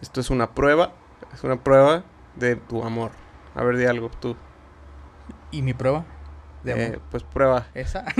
Esto es una prueba. Es una prueba de tu amor. A ver, di algo tú. ¿Y mi prueba? De amor. Eh, pues prueba. ¿Esa?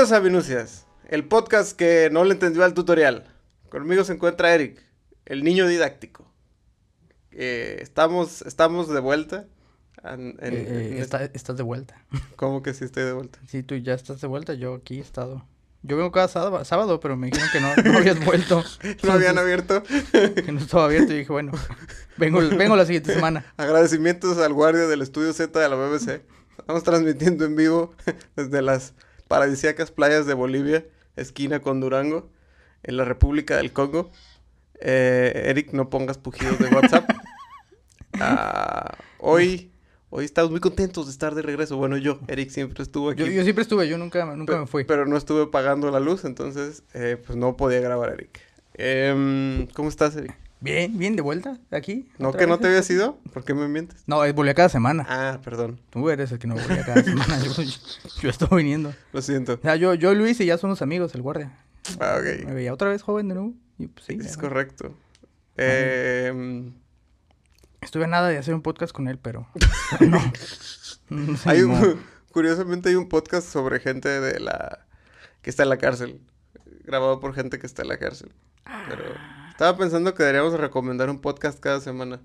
Bienvenidos a Minucias, el podcast que no le entendió al tutorial. Conmigo se encuentra Eric, el niño didáctico. Eh, estamos, estamos de vuelta. en- en- Eh, eh, en está- estás de vuelta. ¿Cómo que sí estoy de vuelta? Sí, tú ya estás de vuelta. Yo aquí he estado. Yo vengo cada sábado, sábado pero me dijeron que no, no habías vuelto. ¿No habían abierto? Que no estaba abierto y dije, bueno, vengo, vengo la siguiente semana. Agradecimientos al guardia del estudio Z de la BBC. Estamos transmitiendo en vivo desde las paradisíacas playas de Bolivia, esquina con Durango, en la República del Congo. Eh, Eric, no pongas pujidos de WhatsApp. Ah, hoy, hoy estamos muy contentos de estar de regreso. Bueno, yo, Eric, siempre estuvo aquí. Yo, yo siempre estuve, yo nunca, nunca me fui. Pero no estuve pagando la luz, entonces eh, pues no podía grabar, Eric. Em, ¿Cómo estás, Eric? Bien, bien, de vuelta, aquí. ¿No que no te habías ido? ¿Por qué me mientes? No, eh, volví a cada semana. Ah, perdón. Tú eres el que no volvía cada semana. Yo, yo estoy viniendo. Lo siento. O sea, yo, yo y Luis y ya somos amigos, el guardia. Ah, Me ok. veía otra vez joven de nuevo. Y pues sí. Es correcto. Em, Estuve a nada de hacer un podcast con él, pero. no. No sé, hay un, curiosamente hay un podcast sobre gente de la que está en la cárcel. Grabado por gente que está en la cárcel. Pero estaba pensando que deberíamos recomendar un podcast cada semana.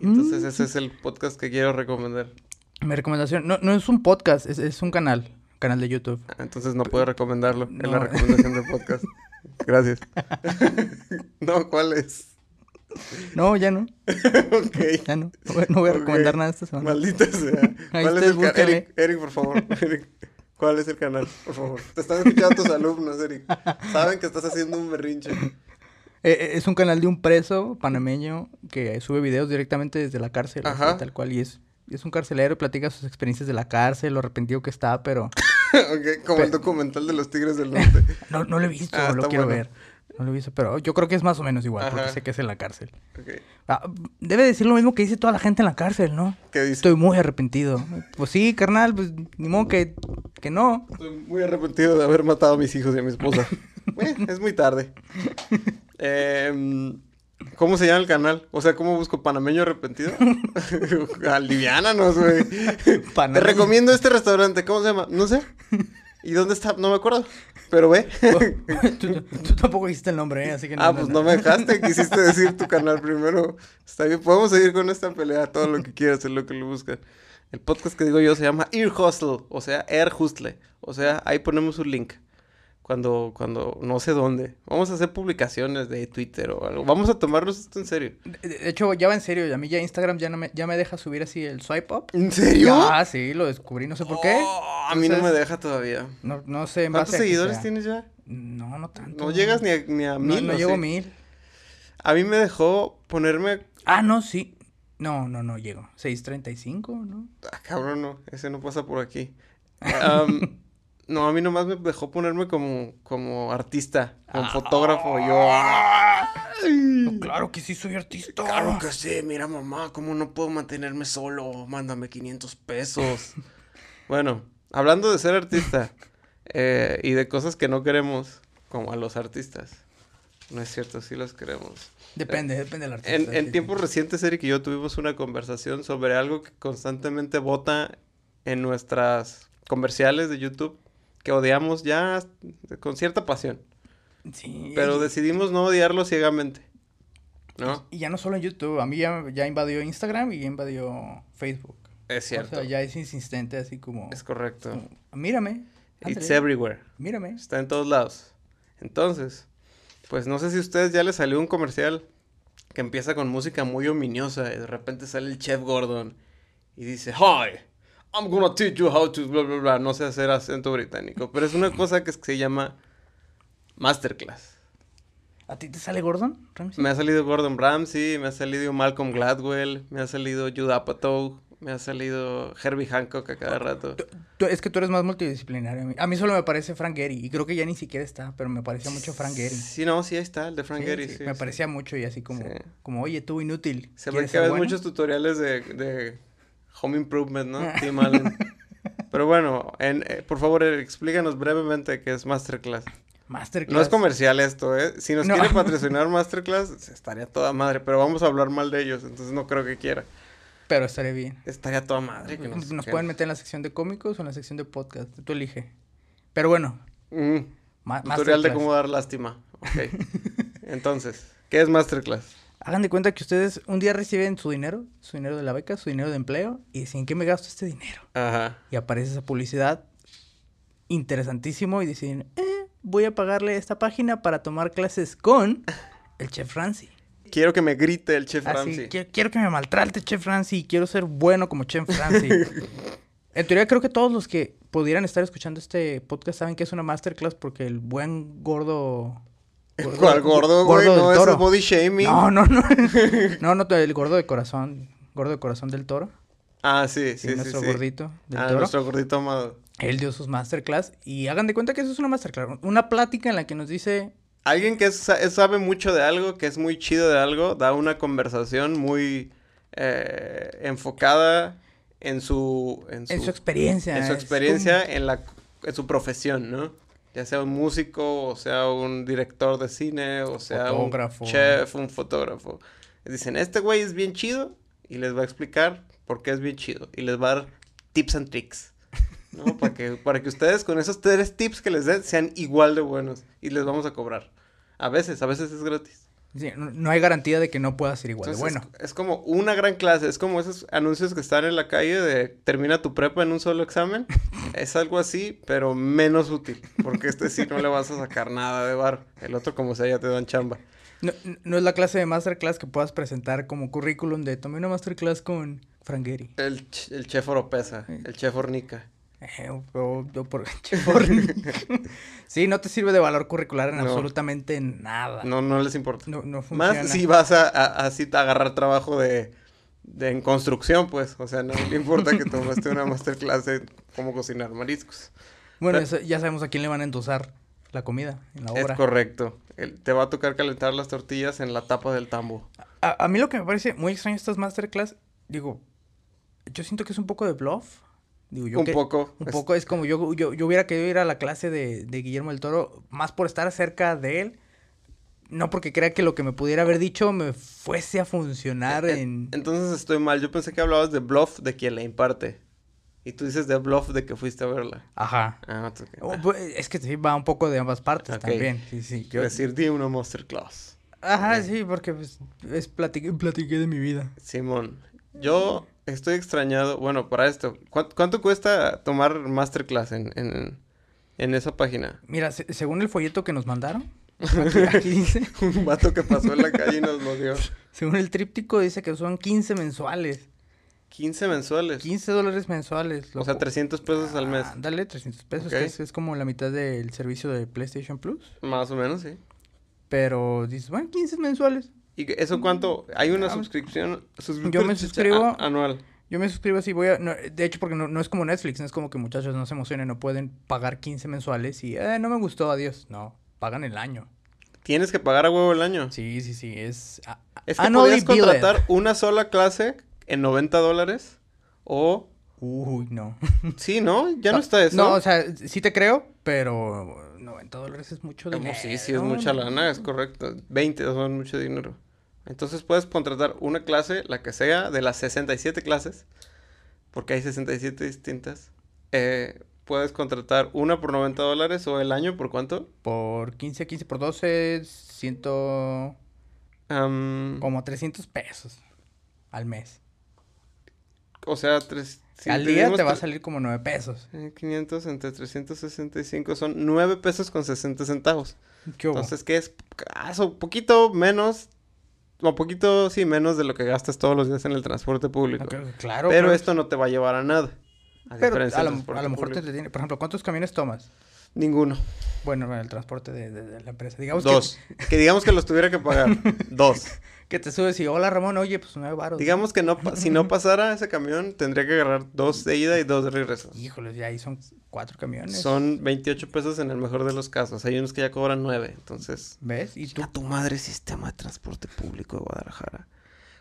Entonces Mm, ese es el podcast que quiero recomendar. Mi recomendación. No, no es un podcast, es, es un canal. Canal de YouTube. Ah, Entonces no puedo recomendarlo en la No. recomendación del podcast. Gracias. no, ¿cuál es? No, ya no. ok. Ya no. No voy, no a recomendar nada esta semana. Maldita sea. ¿Cuál es el. Eric, Eric, por favor. Eric, ¿cuál es el canal? Por favor. Te están escuchando tus alumnos, Eric. Saben que estás haciendo un berrinche. Eh, eh, es un canal de un preso panameño que sube videos directamente desde la cárcel. así, tal cual. Y es, es un carcelero, platica sus experiencias de la cárcel, lo arrepentido que está, pero como el documental de los Tigres del Norte. no, no lo he visto, Ah, lo quiero bueno. ver. No lo he visto, pero yo creo que es más o menos igual, porque sé que es en la cárcel. Ah, debe decir lo mismo que dice toda la gente en la cárcel, ¿no? ¿Qué dice? Estoy muy arrepentido. Pues sí, carnal, pues ni modo que, que no. Estoy muy arrepentido de haber matado a mis hijos y a mi esposa. Eh, es muy tarde. Em, ¿Cómo se llama el canal? O sea, ¿cómo busco panameño arrepentido? Aliviánanos, güey. Te recomiendo este restaurante. ¿Cómo se llama? No sé. ¿Y dónde está? No me acuerdo. Pero ve. tú, tú tampoco dijiste el nombre, ¿eh? Así que ah, pues no me dejaste. Quisiste decir tu canal primero. Está bien. Podemos seguir con esta pelea. Todo lo que quieras es lo que lo buscan. El podcast que digo yo se llama Ear Hustle. O sea, Air Hustle. O sea, ahí ponemos un link. Cuando, cuando, no sé dónde. Vamos a hacer publicaciones de Twitter o algo. Vamos a tomarnos esto en serio. De, de hecho, ya va en serio. A mí ya Instagram ya, no me, ya me deja subir así el swipe up. ¿En serio? Ah, sí, lo descubrí. No sé por qué. Oh, a mí no me deja todavía. No, no sé. en ¿Cuántos base seguidores tienes ya? No, no tanto. No llegas ni a, ni a No, mil. no ¿o llego a mil. A mí me dejó ponerme. Ah, no, sí. No, no, no llego. 6.35, ¿no? Ah, cabrón, no. Ese no pasa por aquí. Am, no, a mí nomás me dejó ponerme como, como artista, como fotógrafo. Yo. No, claro que sí soy artista. Claro que sí, mira mamá, ¿cómo no puedo mantenerme solo? Mándame 500 pesos. bueno, hablando de ser artista eh, y de cosas que no queremos, como a los artistas. No es cierto, sí los queremos. Depende, depende del artista. En, en tiempos recientes, Eric y yo tuvimos una conversación sobre algo que constantemente vota en nuestras comerciales de YouTube, que odiamos ya con cierta pasión, Sí. pero decidimos no odiarlo ciegamente. ¿No? Y ya no solo en YouTube. A mí ya, ya invadió Instagram y ya invadió Facebook. Es cierto. O sea, ya es insistente, así como... Es correcto. como, mírame. It's everywhere. Mírame. Está en todos lados. Entonces, pues no sé si a ustedes ya les salió un comercial que empieza con música muy ominiosa y de repente sale el chef Gordon y dice, Hi, I'm gonna teach you how to bla bla bla. No sé hacer acento británico, pero es una cosa que se llama masterclass. ¿A ti te sale Gordon Ramsay? Me ha salido Gordon Ramsay, me ha salido Malcolm Gladwell, me ha salido Judd Apatow, me ha salido Herbie Hancock a cada rato. Tú- tú- es que tú eres más multidisciplinario. A mí, solo me parece Frank Gehry. Y creo que ya ni siquiera está, pero me parecía mucho Frank Gehry. Sí, no, sí, ahí está, el de Frank Sí, Gehry, sí, sí. me sí. parecía mucho y así como, como oye, tú inútil. Se ve ¿quieres que ves bueno? muchos tutoriales de, de Home Improvement, ¿no? Tim Allen. Pero bueno, en, eh, por favor, explícanos brevemente qué es Masterclass. Masterclass. No es comercial esto, ¿eh? Si nos No. quiere patrocinar Masterclass, estaría toda madre, pero vamos a hablar mal de ellos, entonces no creo que quiera. Pero estaría bien. Estaría toda madre que Nos, pueden meter en la sección de cómicos o en la sección de podcast. Tú elige. Pero bueno, Mm, ma- tutorial de cómo dar lástima. Ok. Entonces, ¿qué es Masterclass? Hagan de cuenta que ustedes un día reciben su dinero, su dinero de la beca, su dinero de empleo, y dicen, ¿en qué me gasto este dinero? Ajá. Y aparece esa publicidad interesantísimo y dicen, eh, voy a pagarle esta página para tomar clases con el chef Ramsay. Quiero que me grite el chef Así, Ramsay. quiero, quiero que me maltrate chef Ramsay, quiero ser bueno como chef Ramsay. en teoría creo que todos los que pudieran estar escuchando este podcast saben que es una masterclass porque el buen gordo... ¿Cuál gordo, güey? del No, eso toro. es body shaming. No, no, no. no, no, el gordo de corazón. Gordo de corazón del toro. Ah, sí, sí, Sí, nuestro sí. gordito del Ah, toro. nuestro gordito amado. Él dio sus masterclass y hagan de cuenta que eso es una masterclass. Una plática en la que nos dice, Alguien que sa- sabe mucho de algo, que es muy chido de algo, da una conversación muy eh, enfocada en su... En su, en su experiencia. en su experiencia, en, la, en su profesión, ¿no? Ya sea un músico, o sea un director de cine, o sea Fotógrafo. un chef, un fotógrafo. Dicen, este güey es bien chido y les va a explicar por qué es bien chido. Y les va a dar tips and tricks. ¿no? para, que, para que ustedes con esos tres tips que les den sean igual de buenos y les vamos a cobrar. A veces, a veces es gratis. Sí, no, no hay garantía de que no pueda ser igual de bueno. es, es como una gran clase, es como esos anuncios que están en la calle de termina tu prepa en un solo examen. es algo así, pero menos útil, porque este sí no le vas a sacar nada de bar. El otro como sea ya te dan chamba. No, no es la clase de masterclass que puedas presentar como currículum de tomé una masterclass con Frank Gehry. El, el chef Oropesa, el chef Hornica. O- o- o por- por- sí, no te sirve de valor curricular en No. absolutamente nada. No, no les importa. No, no funciona. Más si vas a, a- así a agarrar trabajo de, de en construcción, pues. O sea, no le importa que tomaste una masterclass de cómo cocinar mariscos. Bueno, Pero- ya sabemos a quién le van a endosar la comida en la Es obra. correcto. El- te va a tocar calentar las tortillas en la tapa del tambo. A, a mí lo que me parece muy extraño estas masterclass, digo, yo siento que es un poco de bluff. Digo, yo un que- poco. Un es- poco es como yo, yo, yo hubiera querido ir a la clase de, de Guillermo del Toro, más por estar cerca de él, no porque crea que lo que me pudiera haber dicho me fuese a funcionar En- en... Entonces estoy mal. Yo pensé que hablabas de bluff de quien la imparte. Y tú dices de bluff de que fuiste a verla. Ajá. Ah. Oh, pues, Es que sí, va un poco de ambas partes también. Sí, sí. Quiero decir, di una masterclass. Ajá, sí, porque pues, es platiqué, platiqué de mi vida. Simón, yo estoy extrañado. Bueno, para esto, ¿cuán- ¿cuánto, cuesta tomar masterclass en, en, en esa página? Mira, se- según el folleto que nos mandaron, aquí, aquí dice, Un vato que pasó en la calle y nos lo dio. según el tríptico dice que son 15 mensuales, 15 mensuales. 15 dólares mensuales. O sea, loco. 300 pesos al mes. Dale 300 pesos, Ok. que es, es como la mitad del servicio de PlayStation Plus. Más o menos, sí. Pero dices, bueno, 15 mensuales. ¿Y eso cuánto? ¿Hay una Ah, suscripción? yo me suscribo- a- anual. Yo me suscribo así, voy a... no, de hecho, porque no, no es como Netflix, no es como que muchachos no se emocionen, no pueden pagar 15 mensuales y, eh, no me gustó, adiós. No, pagan el año. Tienes que pagar a huevo el año. Sí, sí, sí, es... a- Es que podías contratar una sola clase en 90 dólares. O... Uy, no. Sí, ¿no? Ya no, está eso. No, o sea, sí te creo, pero 90 dólares es mucho dinero. sí, sí, es mucha lana, es correcto. 20 son mucho dinero. Entonces puedes contratar una clase, la que sea, de las 67 clases, porque hay 67 distintas. Eh, puedes contratar una por 90 dólares o el año por cuánto? Por 15, 15 por 12, ciento... Am, como 300 pesos al mes. o sea, tres, si al día te va a salir como 9 pesos. eh, 500 entre 365 son 9 pesos con 60 centavos. ¿Qué? Entonces, ¿qué es? Caso, poquito menos, o poquito, sí, menos de lo que gastas todos los días en el transporte público. Claro. Pero claro. esto no te va a llevar a nada. A Pero a lo, transporte a lo mejor te entretiene. Por ejemplo, ¿cuántos camiones tomas? Ninguno. Bueno, el transporte de, de- de la empresa. Digamos Dos. Que digamos que los tuviera que pagar. Dos. Que, te subes y, hola Ramón, oye, pues nueve baros. Digamos que no, si no pasara ese camión, tendría que agarrar dos de ida y dos de regreso. Híjoles, ya ahí son cuatro camiones. Son 28 pesos en el mejor de los casos. Hay unos que ya cobran 9. Entonces, ¿Ves? Y tú... a tu madre sistema de transporte público de Guadalajara.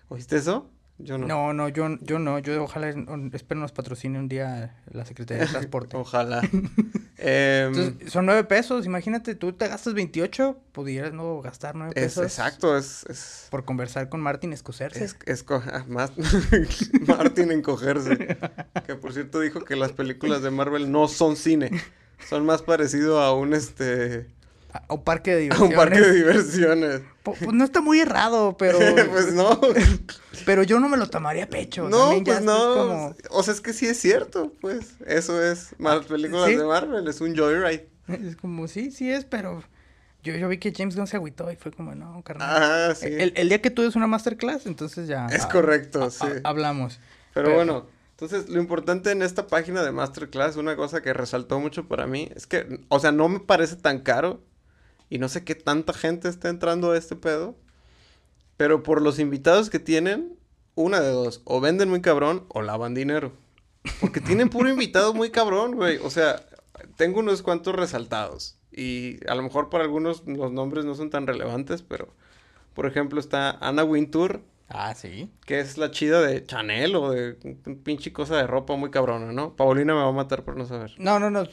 ¿Oíste eso? Yo no. No, no, yo, yo no. Yo ojalá espero nos patrocine un día la Secretaría de Transporte. Ojalá. Em, Entonces, son nueve pesos. Imagínate, tú te gastas 28, pudieras no gastar nueve es pesos. exacto, es, es, Por conversar con Martin Scorsese. es, ah, más encogerse. Que por cierto dijo que las películas de Marvel no son cine. Son más parecido a un este A, un parque de a diversiones. un parque de diversiones. Pues no está muy errado, pero... pues no. Pero yo no me lo tomaría a pecho. No, también pues no. como- O sea, es que sí es cierto, pues. Eso es. Las películas ¿sí? de Marvel es un joyride. Es como, sí, sí es, pero... Yo, yo vi que James Gunn se agüitó y fue como, no, carnal. Ah, sí. el, el día que tú des una masterclass, entonces ya... Es ah, correcto, ah, sí. ah, hablamos. Pero Pero- bueno, entonces lo importante en esta página de Masterclass, una cosa que resaltó mucho para mí, es que, o sea, no me parece tan caro y no sé qué tanta gente está entrando a este pedo, pero por los invitados que tienen, una de dos, o venden muy cabrón o lavan dinero. Porque tienen puro invitado muy cabrón, güey. O sea, tengo unos cuantos resaltados y a lo mejor para algunos los nombres no son tan relevantes, pero por ejemplo está Anna Wintour, Ah, sí. que es la chida de Chanel o de un pinche cosa de ropa muy cabrona, ¿no? Paulina me va a matar por no saber. No, no, no.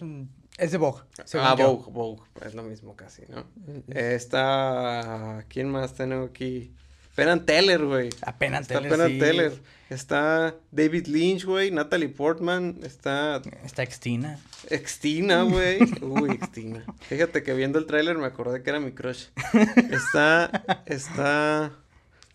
Es de Vogue. Ah, yo. Vogue, Vogue, es lo mismo casi, ¿no? Está, ¿quién más tengo aquí? Penn Teller, güey. Está Teller, Penn sí. Teller. Está David Lynch, güey, Natalie Portman, está Está Extina. Extina, güey. Uy, Extina. Fíjate que viendo el tráiler me acordé que era mi crush. Está, está,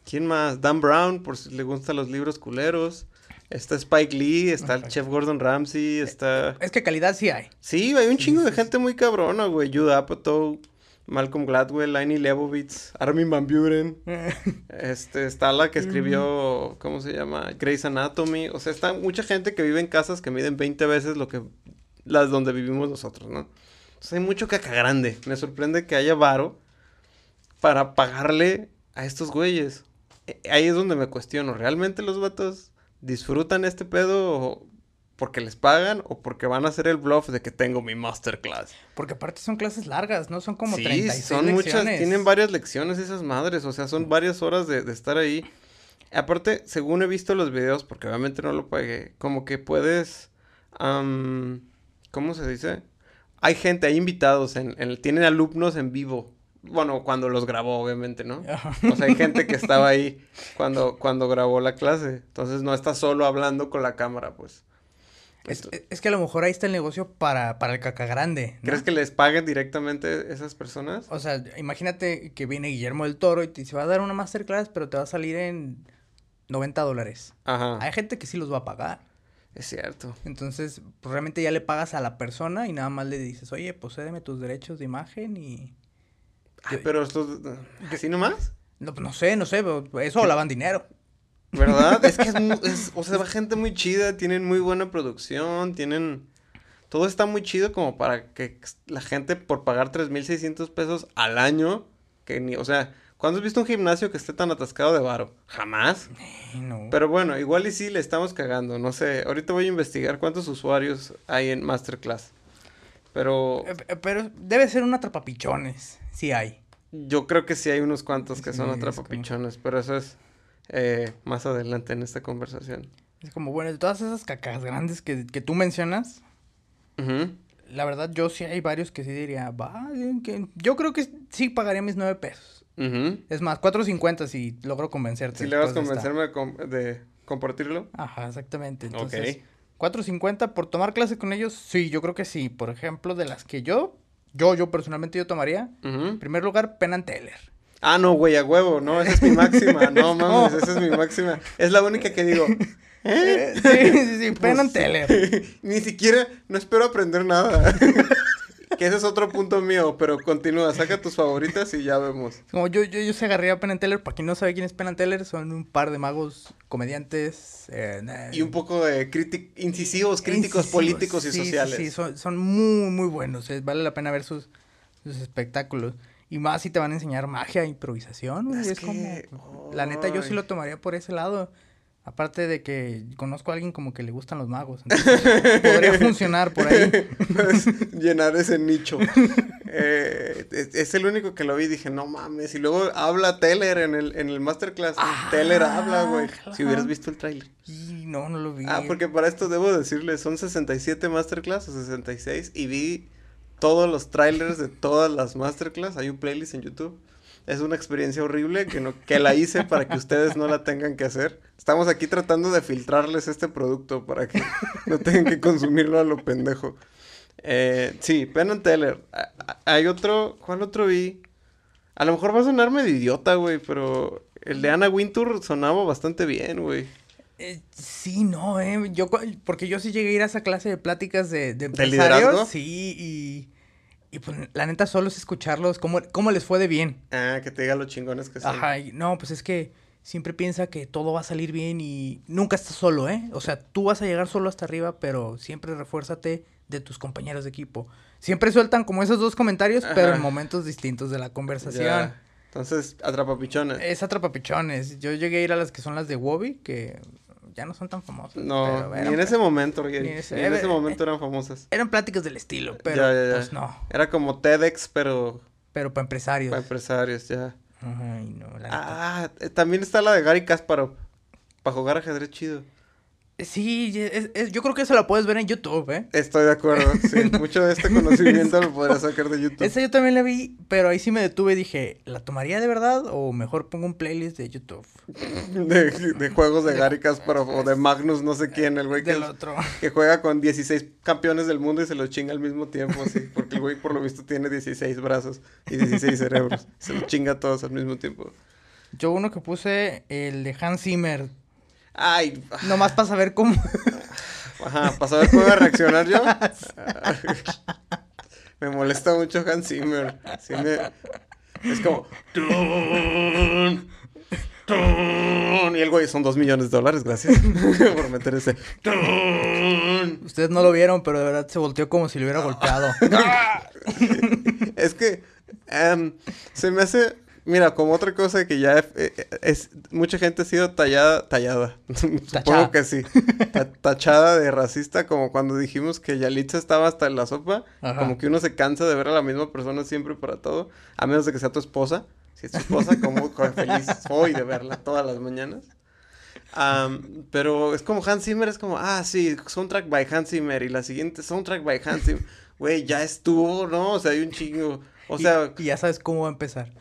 ¿quién más? Dan Brown, por si le gustan los libros culeros. Está Spike Lee, está el chef Gordon Ramsay, está... Es que calidad sí hay. Sí, hay un Sí, chingo sí, de sí. gente muy cabrona, güey. Jude Apatow, Malcolm Gladwell, Lainey Leibovitz, Armin Van Buren. Este, está la que escribió, ¿cómo se llama? Grey's Anatomy. O sea, está mucha gente que vive en casas que miden 20 veces lo que las donde vivimos nosotros, ¿no? Entonces hay mucho caca grande. Me sorprende que haya varo para pagarle a estos güeyes. Eh, Ahí es donde me cuestiono, ¿realmente los vatos disfrutan este pedo porque les pagan o porque van a hacer el bluff de que tengo mi masterclass? Porque aparte son clases largas, ¿no? Son como sí, 36 son muchas, tienen varias lecciones esas madres, o sea, son varias horas de, de estar ahí. Aparte, según he visto los videos, porque obviamente no lo pagué, como que puedes, am, ¿cómo se dice? Hay gente, hay invitados, en, en- tienen alumnos en vivo. Bueno, cuando los grabó, obviamente, ¿no? O sea, hay gente que estaba ahí cuando, cuando grabó la clase. Entonces no está solo hablando con la cámara, pues. Es, es que a lo mejor ahí está el negocio para, para el caca grande. ¿no? ¿Crees que les paguen directamente esas personas? O sea, imagínate que viene Guillermo del Toro y te dice, va a dar una masterclass, pero te va a salir en 90 dólares. Ajá, Hay gente que sí los va a pagar. es cierto. Entonces, pues realmente ya le pagas a la persona y nada más le dices, oye, cédeme tus derechos de imagen y... Ay, pero esto, ¿así nomás? No, no sé, no sé, pero eso lavan dinero. ¿Verdad? es que es, mu- es- o sea, va gente muy chida, tienen muy buena producción, tienen... Todo está muy chido como para que la gente por pagar 3.600 pesos al año, que ni, o sea, ¿cuándo has visto un gimnasio que esté tan atascado de varo? Jamás. Ay, no. Pero bueno, igual y sí le estamos cagando, no sé, ahorita voy a investigar cuántos usuarios hay en Masterclass. Pero Eh, eh, Pero debe ser una atrapapichones, sí hay. yo creo que sí hay unos cuantos que Sí, son como- atrapapichones, pero eso es eh, más adelante en esta conversación. Es como, bueno, de todas esas cacas grandes que, que tú mencionas, la verdad yo sí hay varios que sí diría, va, que yo creo que sí pagaría mis nueve pesos. Es más, 4.50 si logro convencerte. Si le vas a después de esta- convencerme de, com- de compartirlo. Ajá, exactamente. Entonces, Ok. 4.50 por tomar clase con ellos, sí, yo creo que sí. Por ejemplo, de las que yo, yo, yo personalmente yo tomaría, en primer lugar, Penn and Teller. Ah, no, güey, a huevo, no, esa es mi máxima. No mames, esa es mi máxima. Es la única que digo. ¿eh? Eh, sí, sí, sí, Penn Pues, and Teller. Ni siquiera, no espero aprender nada. Que ese es otro punto mío, pero continúa, saca tus favoritas y ya vemos. Como yo, yo, yo se agarré a Penn Teller, para quien no sabe quién es Penn Teller, son un par de magos comediantes. eh, Y un poco de incisivos, críticos incisivos. políticos y Sí, sí, sociales. Sí, son, son muy, muy buenos. eh, Vale la pena ver sus, sus espectáculos. Y más si te van a enseñar magia e improvisación. güey, Es Es, que- como... La neta, yo sí lo tomaría por ese lado. Aparte de que conozco a alguien como que le gustan los magos. entonces podría funcionar por ahí. Puedes llenar ese nicho. Eh, es, es el único que lo vi y dije, no mames. Y luego habla Teller en el, en el masterclass. Ah, Teller habla, güey. Si hubieras visto el tráiler. Y no, no lo vi. Ah, porque para esto debo decirle, son 67 masterclass o 66 y vi todos los trailers de todas las masterclass. Hay un playlist en YouTube. Es una experiencia horrible que, no, que la hice para que ustedes no la tengan que hacer. Estamos aquí tratando de filtrarles este producto para que no tengan que consumirlo a lo pendejo. Eh, sí, Penn and Teller. Hay otro, ¿cuál otro vi? A lo mejor va a sonarme de idiota, güey, pero el de Anna Wintour sonaba bastante bien, güey. Eh, sí, no, eh. Yo, porque yo sí llegué a ir a esa clase de pláticas de, de ¿De empresarios. liderazgo? Sí, y, y pues la neta solo es escucharlos, cómo, cómo les fue de bien. Ah, que te diga lo chingones que son. Ajá, y no, pues es que siempre piensa que todo va a salir bien y nunca estás solo, ¿eh? O sea, tú vas a llegar solo hasta arriba, pero siempre refuérzate de tus compañeros de equipo. Siempre sueltan como esos dos comentarios, pero en momentos distintos de la conversación. Ya. Entonces, atrapapichones. Es atrapapichones. Yo llegué a ir a las que son las de Wobby, que ya no son tan famosas. no, pero ni en ese momento, ni en ese- ese, eh, momento eran famosas. Eran pláticas del estilo, pero Ya, ya, ya. pues no. Era como TEDx, pero Pero para empresarios. para empresarios, ya. Ay, no, la. Ah, eh, también está la de Gary Kasparov. Para jugar ajedrez chido. Sí, es- es- yo creo que eso la puedes ver en YouTube, ¿eh? Estoy de acuerdo. Sí, mucho de este conocimiento lo podrás sacar de YouTube. Esa yo también la vi, pero ahí sí me detuve y dije, ¿la tomaría de verdad o mejor pongo un playlist de YouTube? De, de juegos de Gary Kasparov o de Magnus, no sé quién, el güey que, Del otro. que juega con 16 campeones del mundo y se los chinga al mismo tiempo, así. Porque el güey, por lo visto, tiene 16 brazos y 16 cerebros. Se los chinga a todos al mismo tiempo. Yo uno que puse, el de Hans Zimmer, Ay, nomás para saber cómo... Ajá, para saber cómo iba a reaccionar yo. me molesta mucho Hans Zimmer. Sí me... Es como... "Tun, tun", Y el güey son dos millones de dólares, gracias por meter ese... "Tun". Ustedes no lo vieron, pero de verdad se volteó como si le hubiera golpeado. Es que em, se me hace... Mira, como otra cosa que ya eh, eh, es... Mucha gente ha sido tallada... Tallada. Tachada. Supongo que sí. Ta- tachada de racista, como cuando dijimos que Yalitza estaba hasta en la sopa. Ajá. Como que uno se cansa de ver a la misma persona siempre para todo. A menos de que sea tu esposa. Si es tu esposa, como feliz soy de verla todas las mañanas. Am, pero es como Hans Zimmer, es como, ah, sí, soundtrack by Hans Zimmer. Y la siguiente, soundtrack by Hans Zimmer. Güey, ya estuvo, ¿no? O sea, hay un chingo. O Y- sea, y, ya sabes cómo va a empezar.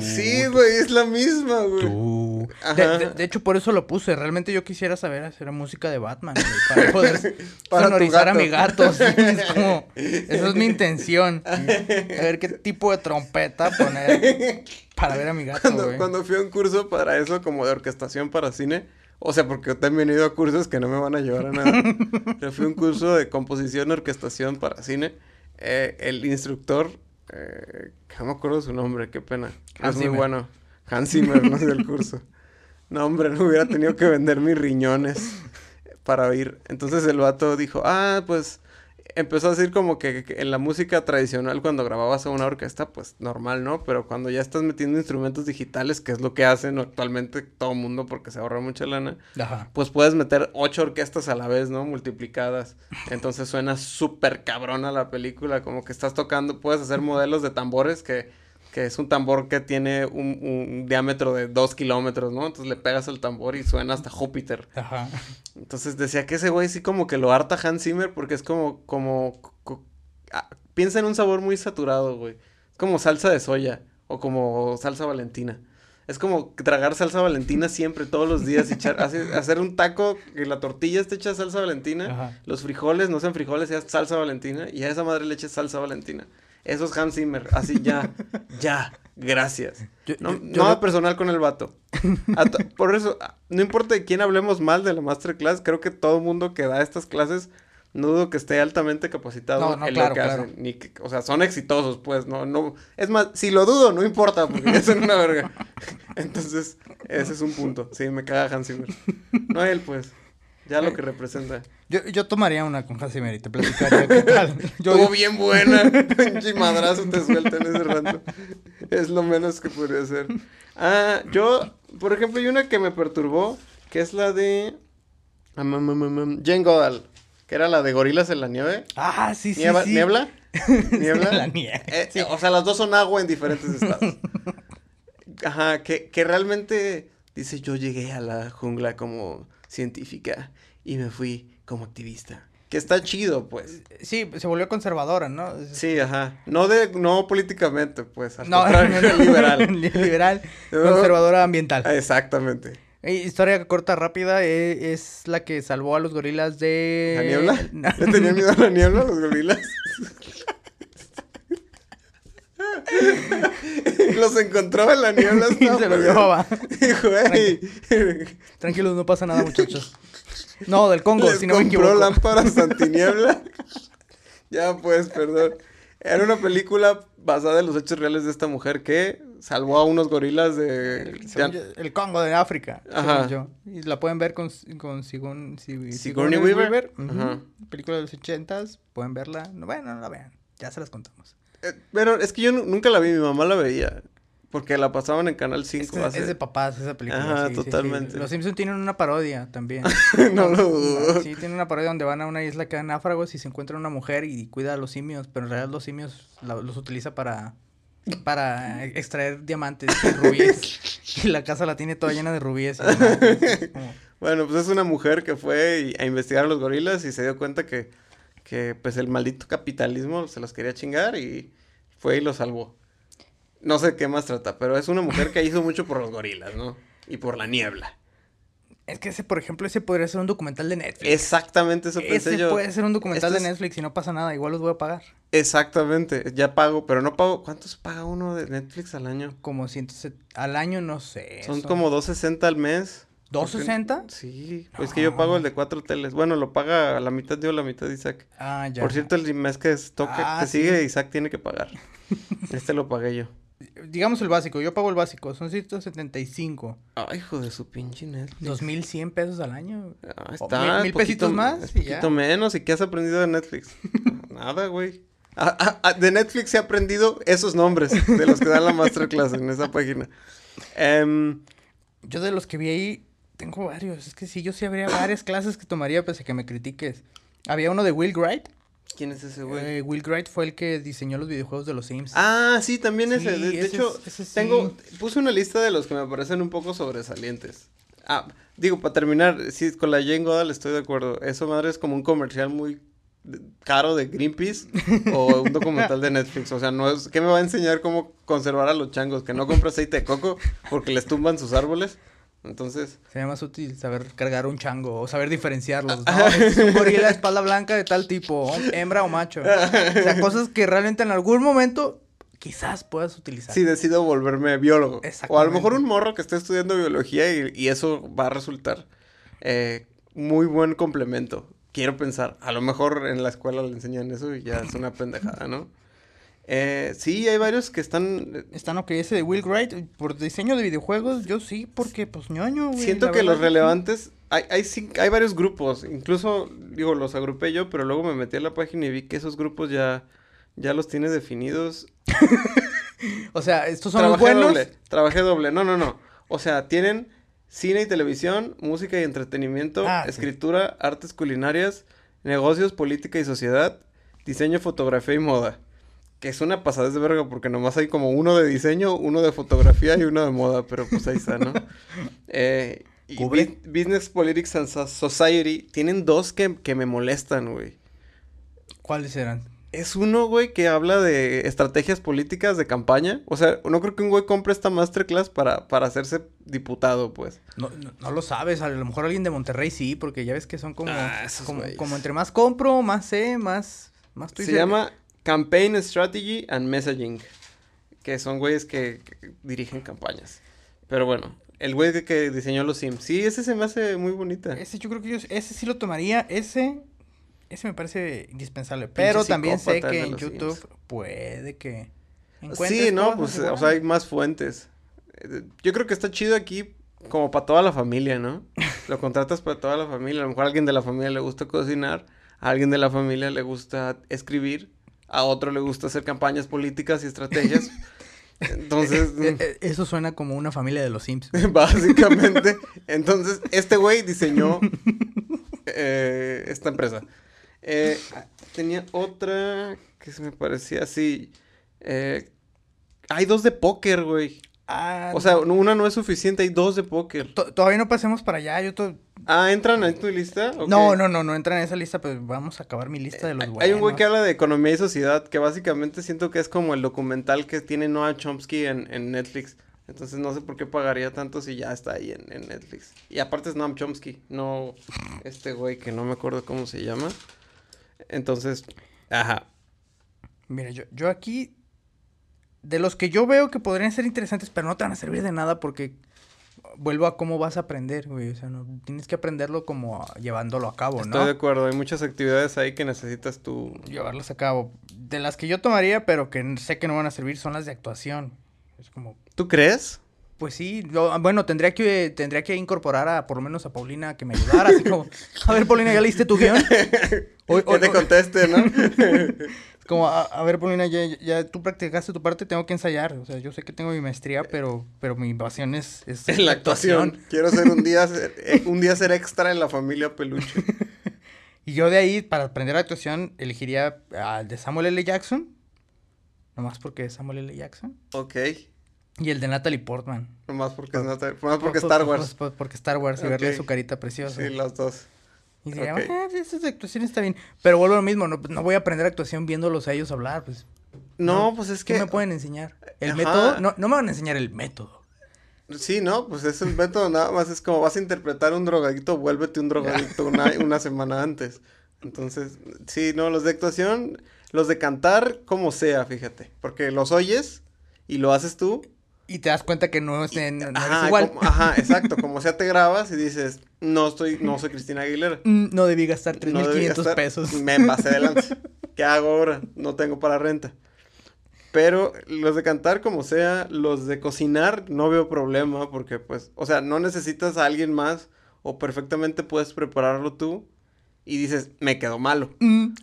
Sí, güey, es la misma, güey. De, de- de hecho, por eso lo puse. Realmente yo quisiera saber hacer música de Batman, güey, para poder Para sonorizar a mi gato. sí, es como, esa es mi intención. A ver qué tipo de trompeta poner para ver a mi gato, Cuando, güey. cuando fui a un curso para eso, como de orquestación para cine, o sea, porque yo también he ido a cursos que no me van a llevar a nada. Pero fui a un curso de composición y orquestación para cine. Eh, el instructor, eh, no me acuerdo su nombre, qué pena. Hans es muy bueno. Hans Zimmer, el curso. No, hombre, no hubiera tenido que vender mis riñones para ir. Entonces el vato dijo, ah, pues empezó a decir como que, que en la música tradicional cuando grababas a una orquesta, pues normal, ¿no? Pero cuando ya estás metiendo instrumentos digitales, que es lo que hacen actualmente todo mundo porque se ahorra mucha lana, Ajá. pues puedes meter ocho orquestas a la vez, ¿no? Multiplicadas. Entonces suena súper cabrona la película, como que estás tocando, puedes hacer modelos de tambores que, que es un tambor que tiene un, un diámetro de dos kilómetros, ¿no? Entonces le pegas el tambor y suena hasta Júpiter. Ajá. Entonces decía que ese güey sí como que lo harta Hans Zimmer porque es como, como, co- ah, piensa en un sabor muy saturado, güey. Es como salsa de soya o como salsa valentina. Es como tragar salsa valentina siempre, todos los días, y echar, hace- hacer un taco que la tortilla esté hecha salsa valentina, Ajá. los frijoles no sean frijoles, sea salsa valentina, y a esa madre le eches salsa valentina. Eso es Hans Zimmer, así ya, ya, gracias. Yo- No, yo- yo nada personal con el vato. To- por eso, no importa de quién hablemos mal de la masterclass, creo que todo mundo que da estas clases no dudo que esté altamente capacitado No, no, en claro, lo que claro. hacen. Ni que- o sea, son exitosos, pues, no, no. Es más, si lo dudo, no importa, porque son una verga. Entonces, ese es un punto. Sí, me caga Hans Zimmer. No él, pues. Ya lo que representa. Yo, yo tomaría una con Hans Zimmer y te platicaría qué tal. Yo, Estuvo bien buena. Pinche madrazo te suelta en ese rato. Es lo menos que podría hacer. Ah, yo, por ejemplo, hay una que me perturbó, que es la de am, Jane Goodall, que era la de Gorilas en la nieve. Ah, sí, sí, Nieva- sí. ¿Niebla? ¿Niebla? La nieve, Eh, sí. O sea, las dos son agua en diferentes estados. Ajá, que, que realmente dice, yo llegué a la jungla como científica y me fui como activista. Que está chido, pues. Sí, se volvió conservadora, ¿no? Sí, ajá. No de, no políticamente, pues. Al No, contrario, no, no, liberal. liberal, conservadora ambiental. Exactamente. Eh, historia corta, rápida, eh, es la que salvó a los gorilas de... ¿La niebla? ¿Le tenían miedo a la niebla los gorilas? los encontraba en la niebla. Y se los llevaba. Dijo, hey. Tranquilos, no pasa nada, muchachos. No, del Congo, Les si no me compró equivoco. lámparas antiniebla. ya, pues, perdón. Era una película basada en los hechos reales de esta mujer que salvó a unos gorilas de... Yo, el Congo de África, Ajá. yo. Y la pueden ver con, con Sigourney, Si- Sigourney Weaver. Ujú. Ajá. Película de los ochentas, pueden verla. No, bueno, no la vean, ya se las contamos. Eh, Pero es que yo nu- nunca la vi, mi mamá la veía. Porque la pasaban en Canal 5 Es, hace... es de papás esa película. Ajá, sí, sí, sí. totalmente. Los Simpsons tienen una parodia también. No lo dudo. Sí, tienen una parodia donde van a una isla que dan náufragos y se encuentran una mujer y cuida a los simios, pero en realidad los simios la- los utiliza para para extraer diamantes y rubíes. y la casa la tiene toda llena de rubíes. y como- Bueno, pues es una mujer que fue a investigar a los gorilas y se dio cuenta que, que pues el maldito capitalismo se los quería chingar y fue y los salvó. No sé qué más trata, pero es una mujer que hizo mucho por los gorilas, ¿no? Y por la niebla. Es que ese, por ejemplo, ese podría ser un documental de Netflix. Exactamente eso pensé ese yo. puede ser un documental Esto de Netflix y no pasa nada, igual los voy a pagar. Exactamente, ya pago, pero no pago. ¿Cuántos paga uno de Netflix al año? Como 170 al año, no sé. Son como 2.60 al mes. ¿260? Sí, pues que yo pago el de cuatro teles. Bueno, lo paga a la mitad yo, la mitad de Isaac. Ah, ya. Por cierto, el mes que es toque, Ah, que sí. sigue, Isaac tiene que pagar. Este lo pagué yo. Digamos el básico, yo pago el básico, son 175. Ay, hijo de su pinche Netflix. 2100 pesos al año. Ah, está. mil- mil poquito- pesitos más es ya. poquito menos. ¿Y qué has aprendido de Netflix? Nada, güey. Ah, ah, ah, de Netflix he aprendido esos nombres de los que dan la masterclass en esa página. Em, Yo de los que vi ahí, tengo varios. Es que sí, yo sí habría varias clases que tomaría pese a que me critiques. Había uno de Will Wright. ¿Quién es ese güey? Eh, Will Wright fue el que diseñó los videojuegos de los Sims. Ah, sí, también ese. Sí, De, de ese hecho, es- ese sí. tengo, puse una lista de los que me parecen un poco sobresalientes. Ah, digo, para terminar, sí, con la Jane Goodall estoy de acuerdo. Eso, madre, es como un comercial muy caro de Greenpeace o un documental de Netflix. O sea, no es, ¿qué me va a enseñar cómo conservar a los changos? Que no compre aceite de coco porque les tumban sus árboles. Entonces, Sería más útil saber cargar un chango o saber diferenciarlos. No, es un gorila de espalda blanca de tal tipo, hembra o macho. O sea, cosas que realmente en algún momento quizás puedas utilizar. sí decido volverme biólogo. O a lo mejor un morro que esté estudiando biología y, y eso va a resultar eh, muy buen complemento. Quiero pensar, a lo mejor en la escuela le enseñan eso y ya es una pendejada, ¿no? Eh, sí, hay varios que están... Están ok, ese de Will Wright, por diseño de videojuegos, yo sí, porque pues ñoño, güey. Siento que verdad los relevantes, hay, hay, hay varios grupos, incluso, digo, los agrupé yo, pero luego me metí a la página y vi que esos grupos ya, ya los tiene definidos. O sea, estos son los Trabajé buenos. doble, trabajé doble, no, no, no. O sea, tienen cine y televisión, música y entretenimiento, Ah, sí. escritura, artes culinarias, negocios, política y sociedad, diseño, fotografía y moda. Que es una pasada de verga porque nomás hay como uno de diseño, uno de fotografía y uno de moda, pero pues ahí está, ¿no? Eh, y Business, Politics and So- Society tienen dos que, que me molestan, güey. ¿Cuáles eran? Es uno, güey, que habla de estrategias políticas de campaña. O sea, no creo que un güey compre esta masterclass para, para hacerse diputado, pues. No, no, no lo sabes, a lo mejor alguien de Monterrey sí, porque ya ves que son como, Ah, como, entre más compro, más sé, más, más estoy Se cerca. llama Campaign Strategy and Messaging. Que son güeyes que, que dirigen campañas. Pero bueno, el güey que, que diseñó los Sims. Sí, ese se me hace muy bonita. Ese yo creo que yo, ese sí lo tomaría, ese Ese me parece indispensable. Pero también sé que en YouTube Sims. puede que Sí, no, pues, o sea, hay más fuentes. Yo creo que está chido aquí como para toda la familia, ¿no? Lo contratas para toda la familia. A lo mejor a alguien de la familia le gusta cocinar, a alguien de la familia le gusta escribir, a otro le gusta hacer campañas políticas y estrategias. Entonces, Eh, eh, Eso suena como una familia de los Sims. básicamente, entonces este güey diseñó eh, esta empresa. Eh, tenía otra que se me parecía así. eh, hay dos de póker, güey. Ah, O sea, una no es suficiente, hay dos de póker. to- todavía no pasemos para allá. Yo to- Ah, ¿entran en tu lista? No, no, no, no entra en esa lista, pero vamos a acabar mi lista de los buenos. Hay un güey que habla de economía y sociedad, que básicamente siento que es como el documental que tiene Noah Chomsky en, en Netflix. Entonces no sé por qué pagaría tanto si ya está ahí en, en Netflix. Y aparte es Noam Chomsky, no este güey que no me acuerdo cómo se llama. Entonces, ajá. Mira, yo, yo aquí, de los que yo veo que podrían ser interesantes, pero no te van a servir de nada porque vuelvo a cómo vas a aprender, güey. O sea, no, tienes que aprenderlo como a- llevándolo a cabo, Estoy de ¿no? acuerdo, hay muchas actividades ahí que necesitas tú. Llevarlas a cabo. De las que yo tomaría, pero que sé que no van a servir, son las de actuación. Es como, ¿Tú crees? pues sí, bueno, tendría que, tendría que incorporar a, por lo menos a Paulina que me ayudara, así como, a ver, Paulina, ¿ya leíste tu guion? O- Que te conteste, ¿no? Como, a, a ver, Paulina, ya, ya tú practicaste tu parte, tengo que ensayar. O sea, yo sé que tengo mi maestría, pero, pero mi pasión es, es en la actuación. Quiero ser un día ser, eh, un día ser extra en la familia peluche. Y yo de ahí, para aprender actuación, elegiría al de Samuel L. Jackson. Nomás porque es Samuel L. Jackson. Ok. Y el de Natalie Portman. Nomás porque, es Nata- nomás porque Por- Star por- Wars. por- porque Star Wars y verle su carita preciosa. Sí, los dos. Y diría, ok. "Ah, de actuación está bien. Pero vuelvo a lo mismo, no, no voy a aprender actuación viéndolos a ellos hablar. Pues, No, pues es ¿qué que. me pueden enseñar? ¿El Ajá. método? No, no me van a enseñar el método. Sí, no, pues es el método nada más. Es como vas a interpretar un drogadicto, vuélvete un drogadicto una, una semana antes. Entonces, sí, no, los de actuación, los de cantar, como sea, fíjate. Porque los oyes y lo haces tú. Y te das cuenta que no es, no eres Ajá, igual. como- ajá, exacto. Como sea, te grabas y dices, no estoy, no soy Cristina Aguilera. Mm, No debí gastar No debí 3.500 gastar, pesos. Me pasé de lanza. ¿Qué hago ahora? No tengo para renta. Pero los de cantar como sea, los de cocinar no veo problema porque pues, o sea, no necesitas a alguien más o perfectamente puedes prepararlo tú y dices, me quedó malo. Mm,